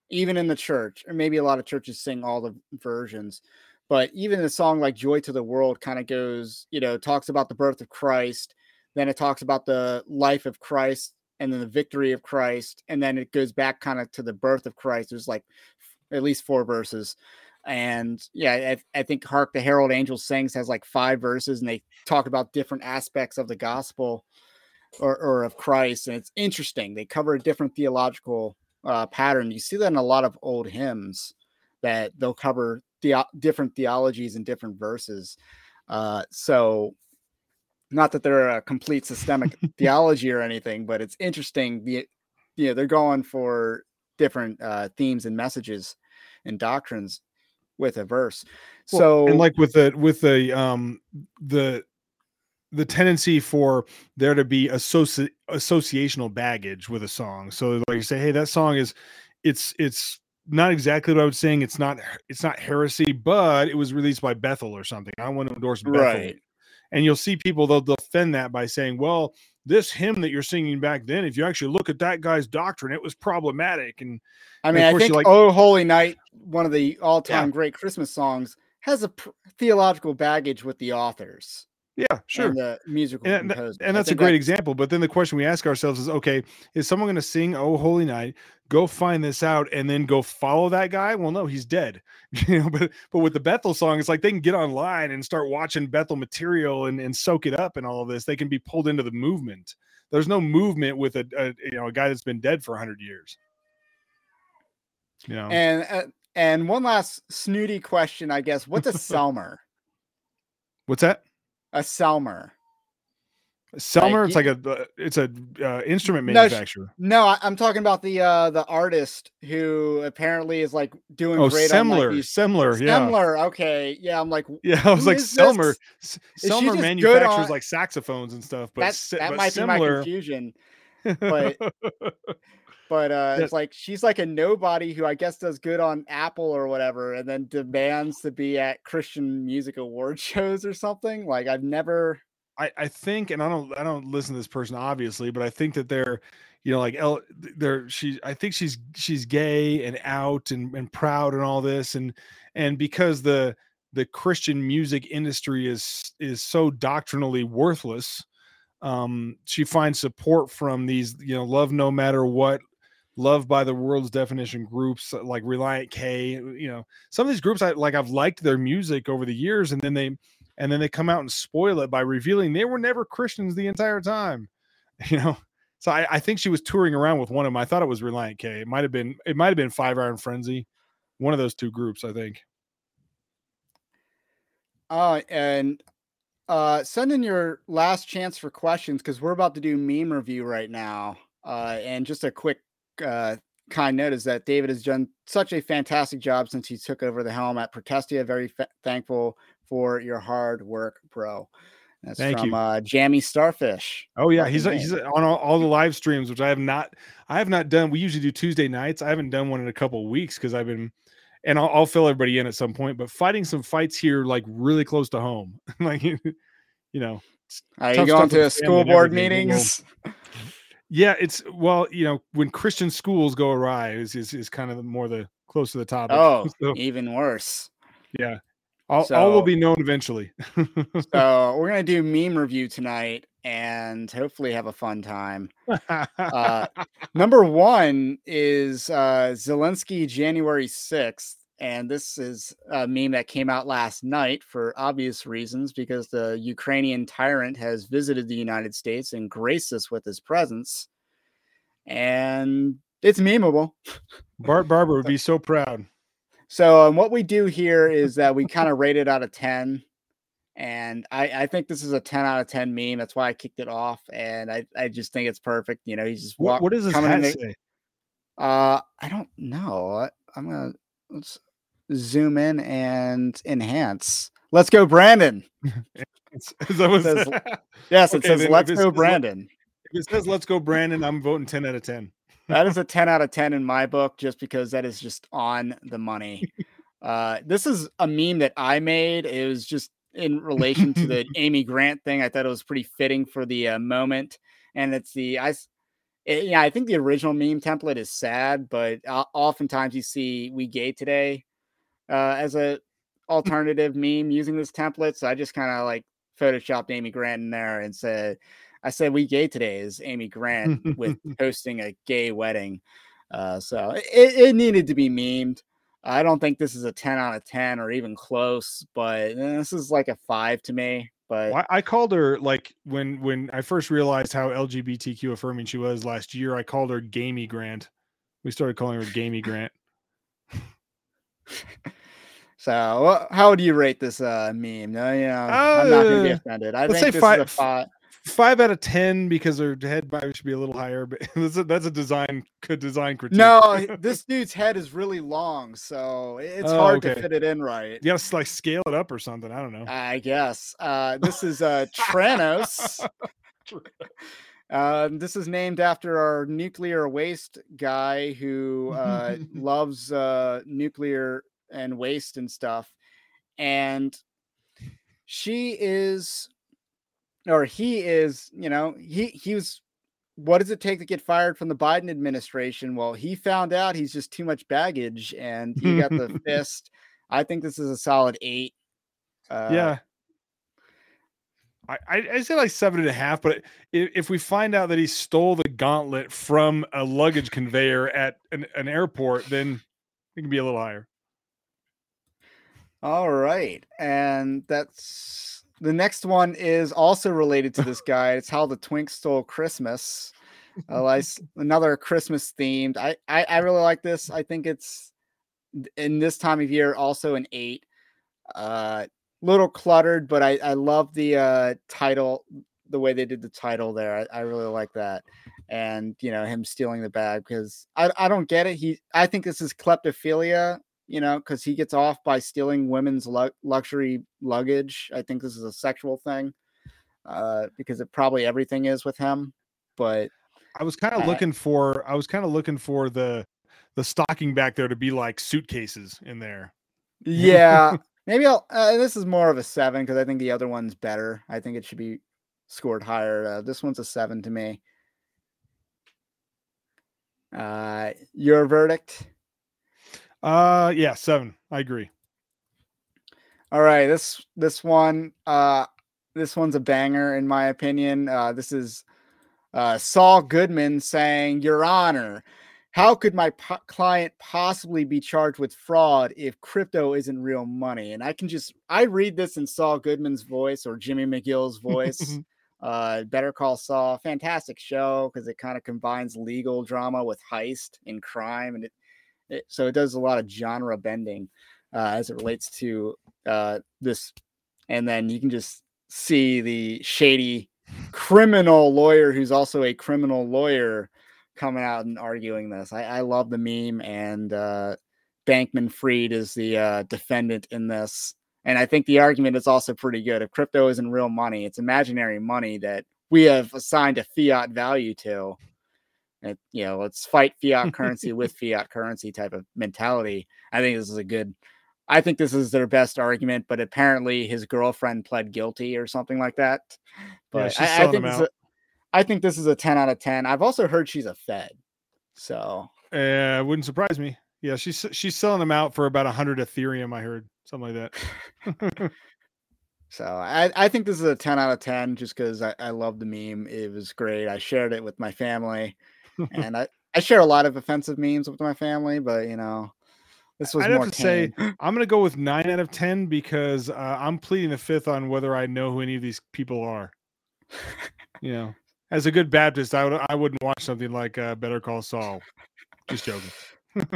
even in the church. Or maybe a lot of churches sing all the versions, but even a song like Joy to the World kind of goes, you know, talks about the birth of Christ, then it talks about the life of Christ and then the victory of Christ, and then it goes back kind of to the birth of Christ. There's like at least four verses. And yeah, I, I think Hark the Herald Angels Sings has like five verses and they talk about different aspects of the gospel or, or of Christ. And it's interesting. They cover a different theological uh, pattern. You see that in a lot of old hymns that they'll cover the, different theologies and different verses. Uh, so not that they're a complete systemic theology or anything, but it's interesting. The you know they're going for different uh, themes and messages and doctrines with a verse. Well, so and like with the with the um the the tendency for there to be associ- associational baggage with a song. So like you say, hey, that song is it's it's not exactly what I was saying. It's not it's not heresy, but it was released by Bethel or something. I want to endorse Bethel. Right. And you'll see people they'll defend that by saying, well, this hymn that you're singing back then, if you actually look at that guy's doctrine, it was problematic. And I mean, and I think like, "Oh Holy Night," one of the all-time yeah. great Christmas songs, has a pr- theological baggage with the authors. Yeah, sure. And musical and, and that's a great example. But then the question we ask ourselves is, okay, is someone going to sing "Oh Holy Night"? Go find this out and then go follow that guy? Well, no, he's dead. you know, but but with the Bethel song, it's like they can get online and start watching Bethel material and, and soak it up and all of this. They can be pulled into the movement. There's no movement with a, a you know a guy that's been dead for hundred years. You know, and uh, and one last snooty question, I guess. What's a Selmer? What's that? A Selmer. Selmer, like, it's like a uh, it's a uh, instrument manufacturer. No, no, I'm talking about the uh the artist who apparently is like doing oh, great. Semler, on, like, Semler, yeah. Semler, okay, yeah. I'm like, yeah, I was like Selmer. Selmer manufactures on... like saxophones and stuff, but that, that but might Semler... be my confusion. But but uh it's like she's like a nobody who I guess does good on Apple or whatever, and then demands to be at Christian music award shows or something. Like I've never. I I think, and I don't I don't listen to this person obviously, but I think that they're you know like El, they're she I think she's she's gay and out and and proud and all this and and because the the Christian music industry is is so doctrinally worthless um she finds support from these you know love no matter what loved by the world's definition groups uh, like Relient K. You know, some of these groups I like I've liked their music over the years, and then they and then they come out and spoil it by revealing they were never Christians the entire time. You know. So I, I think she was touring around with one of them. I thought it was Relient K. It might have been it might have been Five Iron Frenzy, one of those two groups, I think. Uh and uh send in your last chance for questions because we're about to do meme review right now. Uh and just a quick uh, kind note is that David has done such a fantastic job since he took over the helm at Protestia. Very f- thankful for your hard work, bro. That's Thank from you. Uh, Jammy Starfish. Oh yeah, he's he's on all, all, the live streams, which I have not I have not done. We usually do Tuesday nights. I haven't done one in a couple weeks because I've been, and I'll, I'll, fill everybody in at some point. But fighting some fights here, like really close to home, like you know. Are you going to school board meetings? Yeah, it's well, you know, when Christian schools go awry is is, is kind of more the close to the topic. Oh, so, even worse. Yeah. All, so, all will be known eventually. so we're gonna do meme review tonight and hopefully have a fun time. Uh, number one is uh, Zelensky January 6th and this is a meme that came out last night for obvious reasons because the Ukrainian tyrant has visited the United States and graced us with his presence. And it's memeable. Bart Barber would be so proud. So um, what we do here is that we kind of rate it out of 10. And I, I think this is a 10 out of 10 meme. That's why I kicked it off. And I, I just think it's perfect. You know, he's just walk, what, what does this hat say? Uh, I don't know. I'm gonna let's zoom in and enhance. Let's go, Brandon. it says, yes, okay, it says let's go, Brandon. If it says let's go, Brandon, I'm voting 10 out of 10. that is a 10 out of 10 in my book, just because that is just on the money. Uh, this is a meme that I made. It was just in relation to the Amy Grant thing. I thought it was pretty fitting for the uh, moment. And it's the I it, yeah, I think the original meme template is sad, but uh, oftentimes you see "We Gay Today" uh, as a alternative meme using this template. So I just kind of like photoshopped Amy Grant in there and said, "I said we gay today is Amy Grant with hosting a gay wedding." Uh, so it, it needed to be memed. I don't think this is a 10 out of 10 or even close, but eh, this is like a five to me. But well, I called her like when when I first realized how LGBTQ affirming she was last year. I called her Gamey Grant. We started calling her Gamey Grant. so, how would you rate this uh, meme? No, you know, uh, I'm not going to be uh, offended. I think this five, is a five five out of ten because her head probably should be a little higher, but that's a, that's a design good design critique. No, this dude's head is really long, so it's oh, hard okay. to fit it in right. You gotta like scale it up or something. I don't know. I guess. Uh, this is uh, Tranos. Uh, this is named after our nuclear waste guy who uh, loves uh, nuclear and waste and stuff. And she is or he is, you know, he he was what does it take to get fired from the Biden administration? Well, he found out he's just too much baggage and he got the fist. I think this is a solid eight. Uh, yeah. I, I say like seven and a half, but if, if we find out that he stole the gauntlet from a luggage conveyor at an, an airport, then it can be a little higher. All right. And that's the next one is also related to this guy. It's how the Twink stole Christmas. Uh, another Christmas themed. I, I I really like this. I think it's in this time of year also an eight. Uh, little cluttered, but I I love the uh title, the way they did the title there. I, I really like that, and you know him stealing the bag because I I don't get it. He I think this is kleptophilia you know, because he gets off by stealing women's lu- luxury luggage. I think this is a sexual thing uh, because it probably everything is with him. But I was kind of looking for, I was kind of looking for the the stocking back there to be like suitcases in there. Yeah, maybe I'll. Uh, this is more of a seven because I think the other one's better. I think it should be scored higher. Uh, this one's a seven to me. Uh, your verdict? Uh, yeah, seven. I agree. All right, this this one, uh, this one's a banger in my opinion. Uh, this is uh, Saul Goodman saying, "Your Honor." How could my po- client possibly be charged with fraud if crypto isn't real money? And I can just I read this in Saul Goodman's voice or Jimmy McGill's voice. uh, Better Call Saul, fantastic show because it kind of combines legal drama with heist and crime, and it it, so it does a lot of genre bending uh, as it relates to uh, this. And then you can just see the shady criminal lawyer who's also a criminal lawyer coming out and arguing this. I, I love the meme, and uh, Bankman Fried is the uh, defendant in this. And I think the argument is also pretty good. If crypto isn't real money, it's imaginary money that we have assigned a fiat value to. It, you know, let's fight fiat currency with fiat currency type of mentality. I think this is a good. I think this is their best argument, but apparently his girlfriend pled guilty or something like that. But yeah, I, I, think a, I think this is a ten out of ten. I've also heard she's a Fed, so uh, wouldn't surprise me. Yeah, she's she's selling them out for about a hundred Ethereum. I heard something like that. So I, I think this is a 10 out of 10 just because I, I love the meme. It was great. I shared it with my family and I, I share a lot of offensive memes with my family, but you know, this was. I'd have to say I'm going to go with nine out of ten because uh, I'm pleading the fifth on whether I know who any of these people are. you know, as a good Baptist, I would I wouldn't watch something like uh, Better Call Saul. Just joking.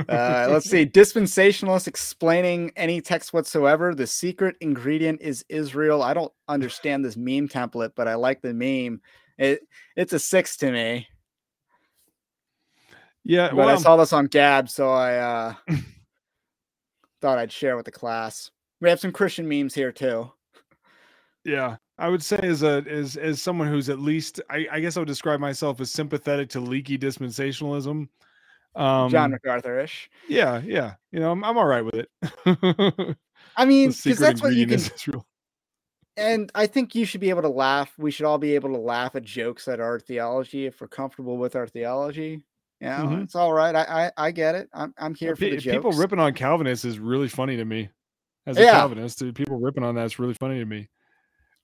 uh, let's see. Dispensationalist explaining any text whatsoever. The secret ingredient is Israel. I don't understand this meme template, but I like the meme. It it's a six to me. Yeah, but well, I saw this on Gab, so I uh, thought I'd share with the class. We have some Christian memes here too. Yeah, I would say as a as as someone who's at least I, I guess I would describe myself as sympathetic to leaky dispensationalism. Um, John MacArthur ish. Yeah, yeah. You know, I'm I'm all right with it. I mean, because that's what you can. And I think you should be able to laugh. We should all be able to laugh at jokes at our theology if we're comfortable with our theology. You know, mm-hmm. it's all right. I, I, I get it. I'm I'm here for the jokes. People ripping on Calvinists is really funny to me. As a yeah. Calvinist, people ripping on that's really funny to me.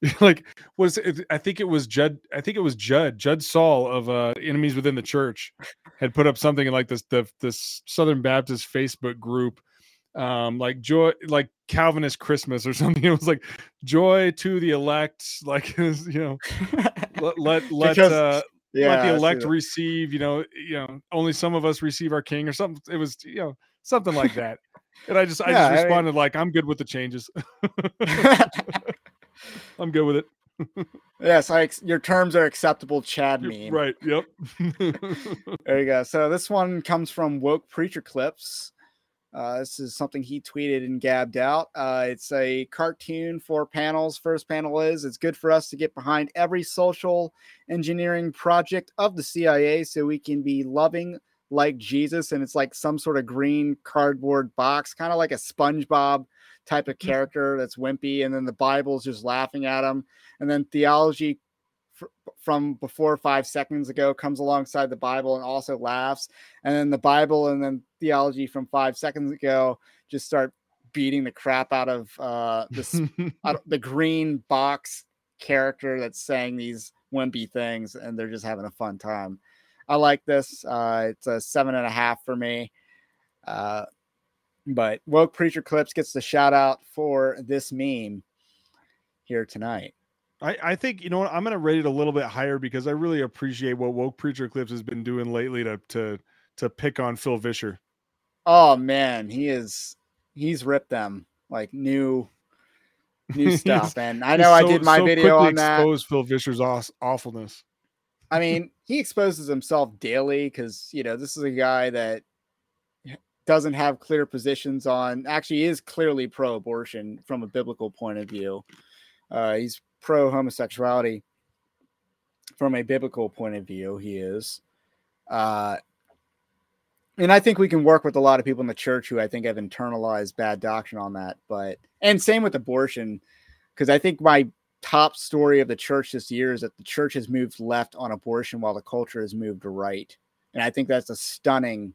like was it, I think it was Judd I think it was Judd Judd Saul of uh Enemies Within the Church had put up something in like this the this Southern Baptist Facebook group um like joy like Calvinist Christmas or something. It was like joy to the elect like you know let let let because, uh yeah, let the elect receive you know you know only some of us receive our king or something it was you know something like that. And I just I just responded I mean, like I'm good with the changes I'm good with it. yes, I your terms are acceptable, Chad meme. Right. Yep. there you go. So this one comes from Woke Preacher Clips. Uh, this is something he tweeted and gabbed out. Uh, it's a cartoon, four panels. First panel is it's good for us to get behind every social engineering project of the CIA so we can be loving like Jesus. And it's like some sort of green cardboard box, kind of like a SpongeBob type of mm-hmm. character that's wimpy, and then the Bible's just laughing at him, and then theology fr- from before five seconds ago comes alongside the Bible and also laughs, and then the Bible and then theology from five seconds ago just start beating the crap out of uh, this the green box character that's saying these wimpy things, and they're just having a fun time. I like this. Uh, it's a seven and a half for me. Uh, but Woke Preacher Clips gets the shout out for this meme here tonight. I, I think you know what I'm going to rate it a little bit higher because I really appreciate what Woke Preacher Clips has been doing lately to to to pick on Phil Vischer. Oh man, he is he's ripped them like new new stuff. and I know so, I did my so video on that. Expose Phil Vischer's aw- awfulness. I mean, he exposes himself daily because you know this is a guy that doesn't have clear positions on actually is clearly pro-abortion from a biblical point of view. Uh, he's pro-homosexuality from a biblical point of view he is. Uh, and i think we can work with a lot of people in the church who i think have internalized bad doctrine on that but and same with abortion because i think my top story of the church this year is that the church has moved left on abortion while the culture has moved right and i think that's a stunning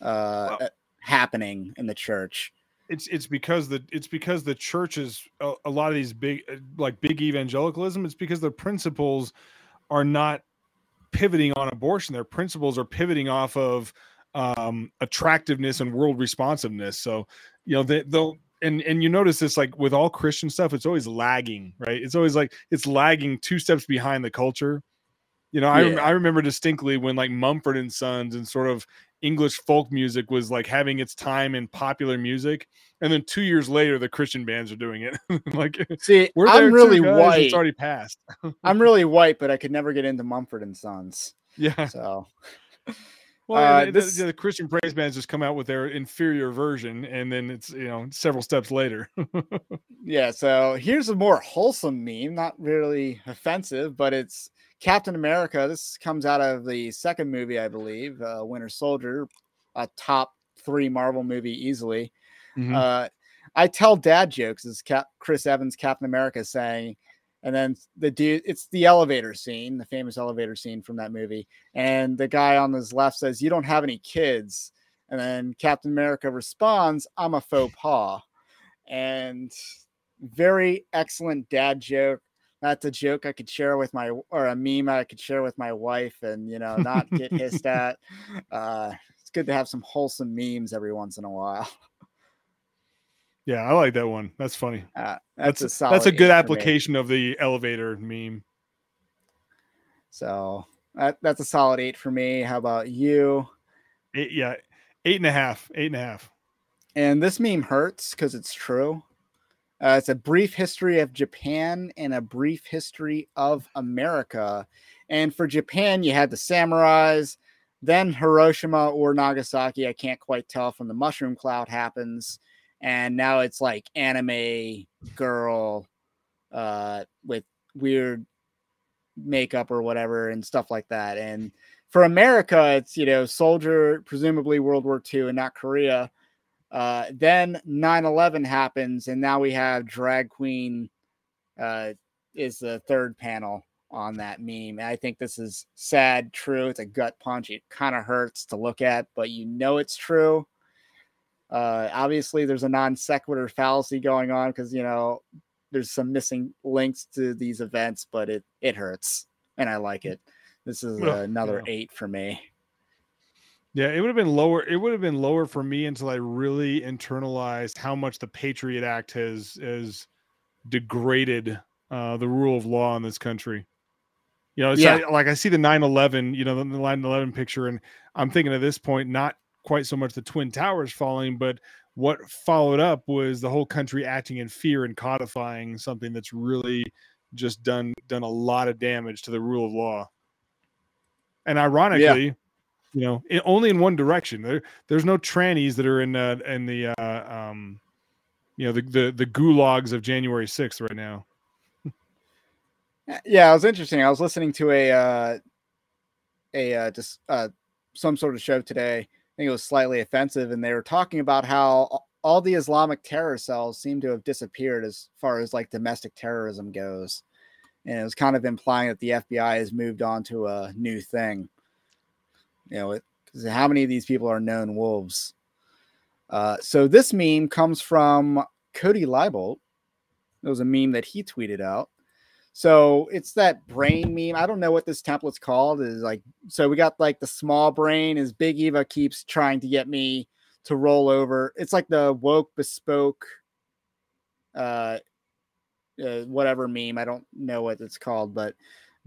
uh, well, happening in the church. It's it's because the it's because the churches a, a lot of these big uh, like big evangelicalism. It's because the principles are not pivoting on abortion. Their principles are pivoting off of um, attractiveness and world responsiveness. So you know they, they'll and and you notice this like with all Christian stuff, it's always lagging, right? It's always like it's lagging two steps behind the culture. You know, yeah. I I remember distinctly when like Mumford and Sons and sort of English folk music was like having its time in popular music, and then two years later, the Christian bands are doing it. like, see, I'm really guys, white. It's already passed. I'm really white, but I could never get into Mumford and Sons. Yeah. So. Well, uh, this, the, the, Christian praise bands just come out with their inferior version, and then it's you know several steps later. yeah. So here's a more wholesome meme, not really offensive, but it's Captain America. This comes out of the second movie, I believe, uh, Winter Soldier, a top three Marvel movie easily. Mm-hmm. Uh, I tell dad jokes as Cap- Chris Evans, Captain America, saying, and then the dude, it's the elevator scene, the famous elevator scene from that movie. And the guy on his left says, You don't have any kids. And then Captain America responds, I'm a faux pas. And very excellent dad joke that's a joke I could share with my or a meme I could share with my wife and you know not get hissed at. Uh, it's good to have some wholesome memes every once in a while. Yeah, I like that one. That's funny. Uh, that's, that's, a that's a good application of the elevator meme. So that, that's a solid eight for me. How about you? Eight, yeah, Eight and a half. Eight and a half. And this meme hurts because it's true. Uh, it's a brief history of Japan and a brief history of America. And for Japan, you had the samurais, then Hiroshima or Nagasaki. I can't quite tell from the mushroom cloud happens. And now it's like anime girl uh, with weird makeup or whatever and stuff like that. And for America, it's, you know, soldier, presumably World War II and not Korea. Uh, then 9 11 happens, and now we have drag queen uh, is the third panel on that meme. And I think this is sad, true. It's a gut punch. It kind of hurts to look at, but you know it's true. Uh, obviously, there's a non sequitur fallacy going on because you know there's some missing links to these events, but it it hurts, and I like it. This is another eight for me. Yeah, it would have been lower. It would have been lower for me until I really internalized how much the Patriot Act has has degraded uh, the rule of law in this country. You know, yeah. like I see the 9/11, you know, the 9/11 picture, and I'm thinking at this point, not quite so much the twin towers falling, but what followed up was the whole country acting in fear and codifying something that's really just done done a lot of damage to the rule of law. And ironically, yeah. You know, only in one direction. There, there's no trannies that are in uh, in the uh, um, you know the, the the gulags of January 6th right now. Yeah, it was interesting. I was listening to a uh, a uh, just uh, some sort of show today. I think it was slightly offensive, and they were talking about how all the Islamic terror cells seem to have disappeared as far as like domestic terrorism goes, and it was kind of implying that the FBI has moved on to a new thing. You know, because how many of these people are known wolves? Uh, so this meme comes from Cody Libolt. It was a meme that he tweeted out so it's that brain meme. I don't know what this template's called. Is like so we got like the small brain is Big Eva keeps trying to get me to roll over. It's like the woke bespoke uh, uh whatever meme. I don't know what it's called, but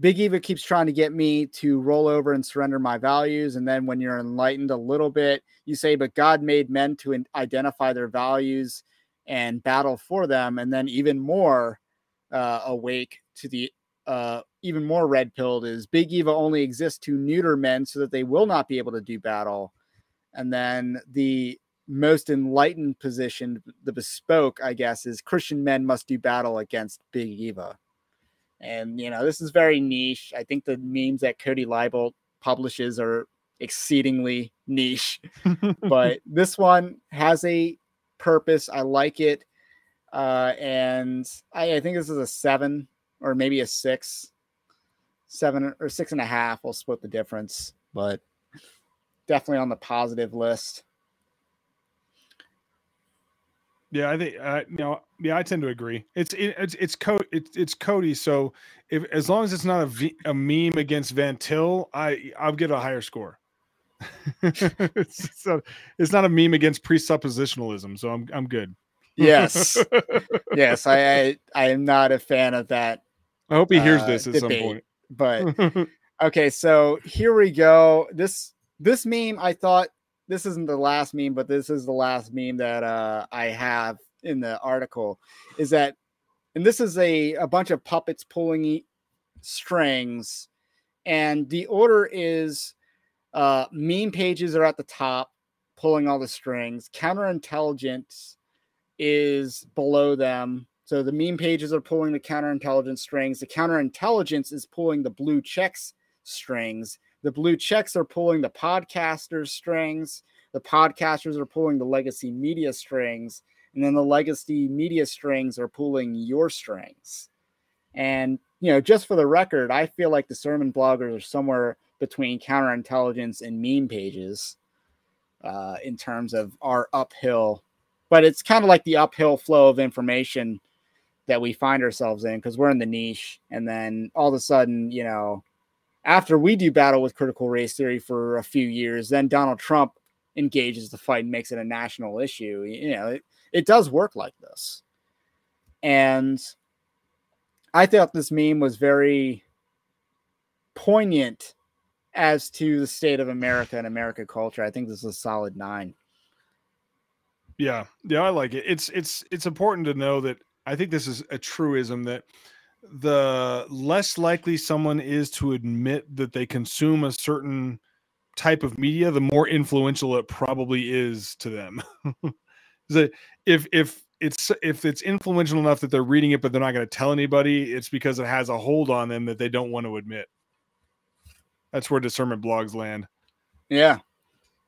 Big Eva keeps trying to get me to roll over and surrender my values. And then when you're enlightened a little bit, you say, but God made men to identify their values and battle for them. And then even more uh, awake to the uh, even more red pilled is Big Eva only exists to neuter men so that they will not be able to do battle. And then the most enlightened position, the bespoke, I guess, is Christian men must do battle against Big Eva. And, you know, this is very niche. I think the memes that Cody Libolt publishes are exceedingly niche, but this one has a purpose. I like it. Uh, and I, I think this is a seven or maybe a six, seven or six and a half. We'll split the difference, but definitely on the positive list. Yeah, I think uh, you know. Yeah, I tend to agree. It's it, it's it's Co- it's it's Cody. So if as long as it's not a, v, a meme against Van Til, I I'll get a higher score. it's, it's not a meme against presuppositionalism, so I'm I'm good. Yes, yes. I, I I am not a fan of that I hope he hears uh, this at debate. some point. But okay, so here we go. This this meme, I thought this isn't the last meme, but this is the last meme that uh, I have in the article. Is that, and this is a a bunch of puppets pulling strings, and the order is uh, meme pages are at the top, pulling all the strings. Counterintelligence is below them so the meme pages are pulling the counterintelligence strings. The counterintelligence is pulling the blue checks strings. The blue checks are pulling the podcasters strings. The podcasters are pulling the legacy media strings. And then the legacy media strings are pulling your strings. And, you know, just for the record, I feel like the sermon bloggers are somewhere between counterintelligence and meme pages uh, in terms of our uphill. But it's kind of like the uphill flow of information that we find ourselves in because we're in the niche. And then all of a sudden, you know, after we do battle with critical race theory for a few years, then Donald Trump engages the fight and makes it a national issue. You know, it, it does work like this. And I thought this meme was very poignant as to the state of America and America culture, I think this is a solid nine. Yeah, yeah, I like it. It's it's it's important to know that I think this is a truism that the less likely someone is to admit that they consume a certain type of media, the more influential it probably is to them. that if if it's if it's influential enough that they're reading it but they're not going to tell anybody, it's because it has a hold on them that they don't want to admit. That's where discernment blogs land. Yeah.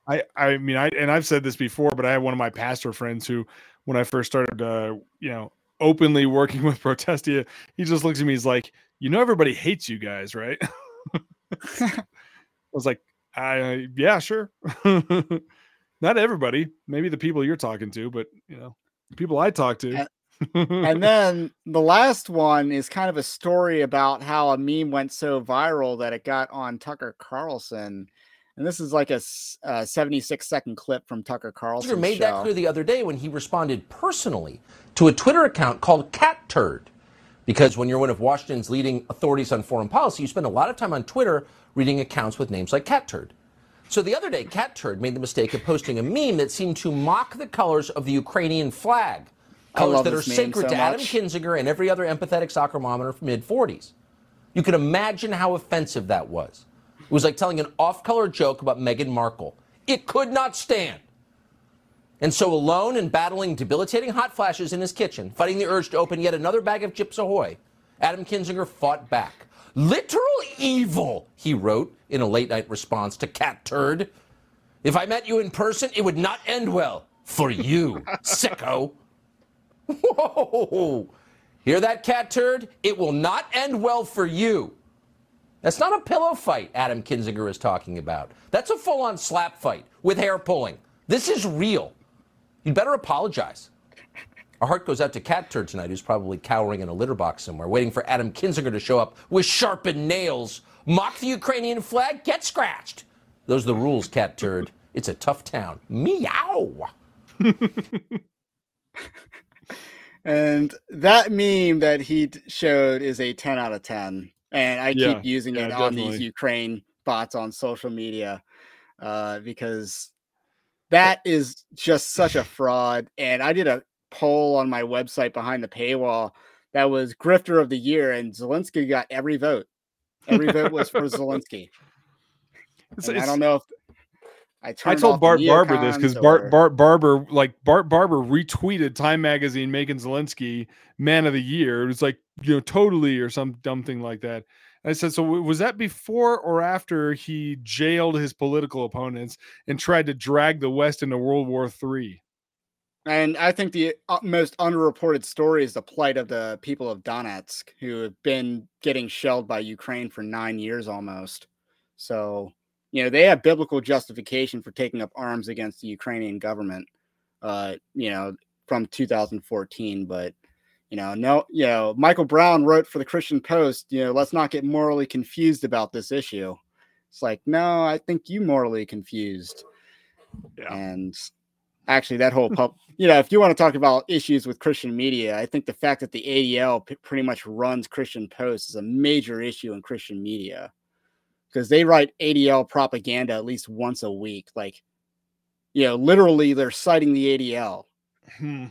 I I mean I and I've said this before, but I have one of my pastor friends who when I first started uh, you know, openly working with Protestia, he just looks at me. He's like, "You know, everybody hates you guys, right?" I was like, "I yeah, sure." Not everybody. Maybe the people you're talking to, but you know, people I talk to. and then the last one is kind of a story about how a meme went so viral that it got on Tucker Carlson. And this is like a, a uh, 76 second clip from Tucker Carlson. made show. that clear the other day when he responded personally to a Twitter account called Cat Turd. Because when you're one of Washington's leading authorities on foreign policy, you spend a lot of time on Twitter reading accounts with names like Cat Turd. So the other day, Cat Turd made the mistake of posting a meme that seemed to mock the colors of the Ukrainian flag, colors that are sacred so to much. Adam Kinzinger and every other empathetic soccer mom in her mid 40s. You can imagine how offensive that was. It was like telling an off-color joke about Meghan Markle. It could not stand. And so, alone and battling debilitating hot flashes in his kitchen, fighting the urge to open yet another bag of Chips Ahoy, Adam Kinzinger fought back. Literal evil, he wrote in a late night response to Cat Turd. If I met you in person, it would not end well for you, sicko. Whoa! Hear that, Cat Turd? It will not end well for you. That's not a pillow fight Adam Kinzinger is talking about. That's a full on slap fight with hair pulling. This is real. You'd better apologize. Our heart goes out to Cat Turd tonight, who's probably cowering in a litter box somewhere, waiting for Adam Kinzinger to show up with sharpened nails. Mock the Ukrainian flag, get scratched. Those are the rules, Cat Turd. It's a tough town. Meow. and that meme that he showed is a 10 out of 10. And I yeah, keep using yeah, it definitely. on these Ukraine bots on social media uh, because that is just such a fraud. And I did a poll on my website behind the paywall that was grifter of the year, and Zelensky got every vote. Every vote was for Zelensky. It's, it's, I don't know if I, I told Bart Barber this because Bart, Bart Barber like Bart Barber retweeted Time Magazine making Zelensky Man of the Year. It was like you know totally or some dumb thing like that. I said, so was that before or after he jailed his political opponents and tried to drag the West into World War III? And I think the uh, most underreported story is the plight of the people of Donetsk who have been getting shelled by Ukraine for nine years almost. So, you know, they have biblical justification for taking up arms against the Ukrainian government, uh, you know, from 2014. But you know, no, you know, Michael Brown wrote for the Christian Post, you know, let's not get morally confused about this issue. It's like, no, I think you morally confused. Yeah. And actually, that whole pub, you know, if you want to talk about issues with Christian media, I think the fact that the ADL p- pretty much runs Christian Post is a major issue in Christian media because they write ADL propaganda at least once a week. Like, you know, literally they're citing the ADL. Hmm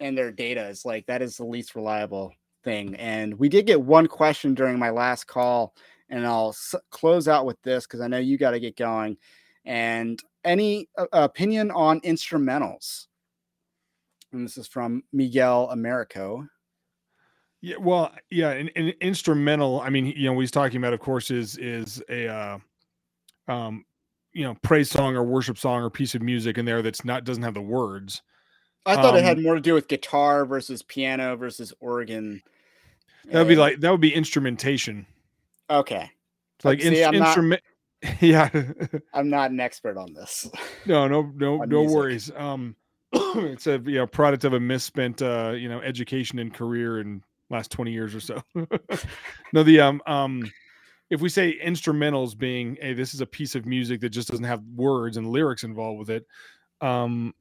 and their data is like that is the least reliable thing. And we did get one question during my last call, and I'll s- close out with this because I know you got to get going. And any uh, opinion on instrumentals? And this is from Miguel Americo. Yeah, well, yeah, an, an, instrumental. I mean, you know, what he's talking about, of course, is is a uh, um, you know, praise song or worship song or piece of music in there that's not doesn't have the words. I thought um, it had um, more to do with guitar versus piano versus organ. That would be like that would be instrumentation. Okay. Like See, in, instrument. yeah. I'm not an expert on this. No, no, no, no music. worries. Um, it's a you know product of a misspent uh you know education and career in last 20 years or so. no, the um um if we say instrumentals being hey this is a piece of music that just doesn't have words and lyrics involved with it um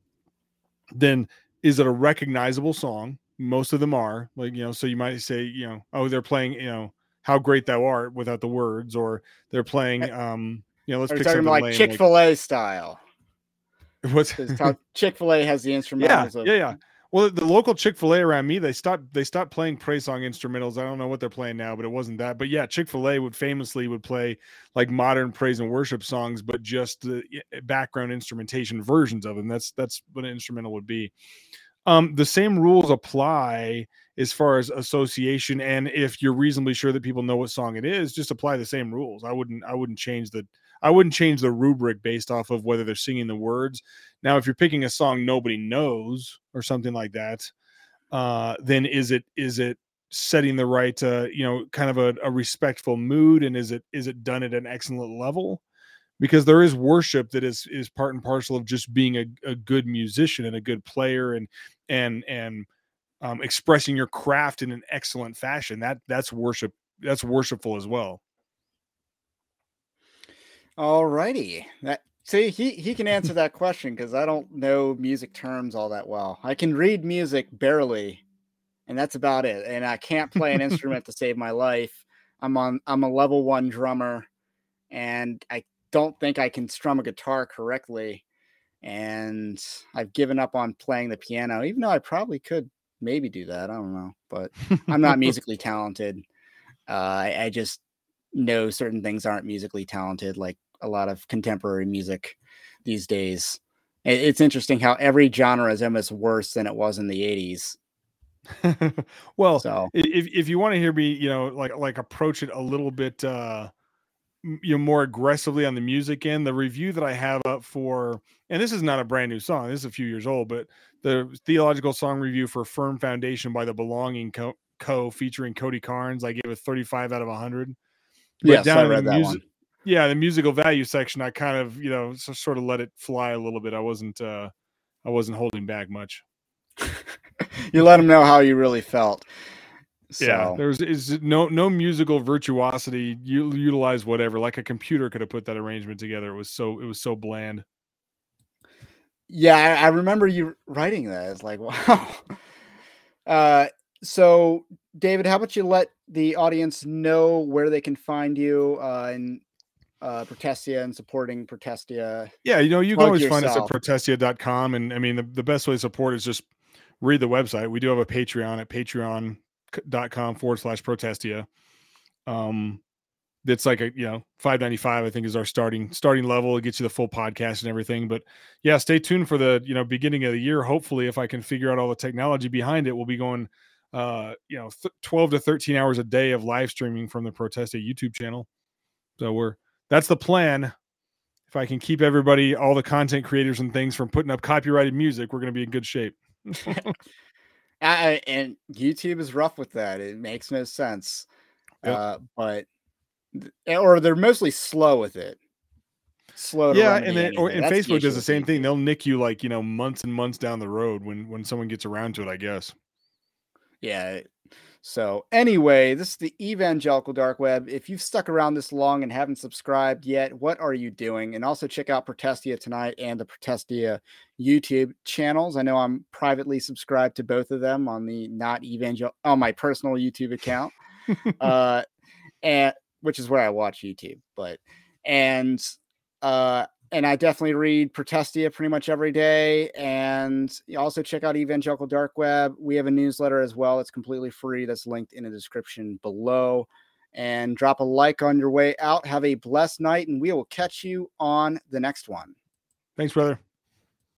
then is it a recognizable song? Most of them are like, you know, so you might say, you know, oh, they're playing, you know, how great thou art without the words, or they're playing eh, um you know let's pick something like Chick Fil A like, style. What's Chick Fil A has the instrumentals? Yeah, of, yeah, yeah. Well, the local Chick Fil A around me, they stopped they stopped playing praise song instrumentals. I don't know what they're playing now, but it wasn't that. But yeah, Chick Fil A would famously would play like modern praise and worship songs, but just the background instrumentation versions of them. That's that's what an instrumental would be. Um, the same rules apply as far as association, and if you're reasonably sure that people know what song it is, just apply the same rules. I wouldn't I wouldn't change the I wouldn't change the rubric based off of whether they're singing the words. Now, if you're picking a song nobody knows or something like that, uh, then is it is it setting the right uh, you know kind of a, a respectful mood and is it is it done at an excellent level? Because there is worship that is is part and parcel of just being a, a good musician and a good player and and and um, expressing your craft in an excellent fashion. That that's worship. That's worshipful as well. All righty. That see he he can answer that question because I don't know music terms all that well. I can read music barely, and that's about it. And I can't play an instrument to save my life. I'm on I'm a level one drummer, and I don't think I can strum a guitar correctly. And I've given up on playing the piano, even though I probably could maybe do that. I don't know, but I'm not musically talented. Uh, I, I just know certain things aren't musically talented, like a lot of contemporary music these days. It's interesting how every genre is almost worse than it was in the 80s. well, so if if you want to hear me, you know, like like approach it a little bit uh you know more aggressively on the music end, the review that I have up for and this is not a brand new song, this is a few years old, but the theological song review for Firm Foundation by the Belonging Co, Co featuring Cody Carnes, I gave a 35 out of 100. Yeah, yes, I read that music, one yeah, the musical value section, I kind of, you know, so, sort of let it fly a little bit. I wasn't, uh, I wasn't holding back much. you let them know how you really felt. So. Yeah, there's is no no musical virtuosity. You utilize whatever, like a computer could have put that arrangement together. It was so it was so bland. Yeah, I, I remember you writing that. It's like wow. Uh, so David, how about you let the audience know where they can find you uh, and uh, Protestia and supporting Protestia. Yeah, you know, you can always yourself. find us at protestia.com. And I mean, the, the best way to support is just read the website. We do have a Patreon at patreon.com forward slash Protestia. Um, it's like a you know 595 i think is our starting starting level it gets you the full podcast and everything but yeah stay tuned for the you know beginning of the year hopefully if i can figure out all the technology behind it we'll be going uh you know th- 12 to 13 hours a day of live streaming from the protestia youtube channel so we're that's the plan. If I can keep everybody, all the content creators and things from putting up copyrighted music, we're going to be in good shape. I, and YouTube is rough with that. It makes no sense. Yep. Uh, but or they're mostly slow with it. Slow. yeah, and then, or, and Facebook the does the same thing. They'll nick you like you know months and months down the road when when someone gets around to it. I guess. Yeah, so, anyway, this is the evangelical dark web. If you've stuck around this long and haven't subscribed yet, what are you doing? And also check out Protestia tonight and the Protestia YouTube channels. I know I'm privately subscribed to both of them on the not evangel on my personal YouTube account, uh, and which is where I watch YouTube. But and uh, and I definitely read Protestia pretty much every day. And you also check out Evangelical Dark Web. We have a newsletter as well. It's completely free. That's linked in the description below. And drop a like on your way out. Have a blessed night, and we will catch you on the next one. Thanks, brother.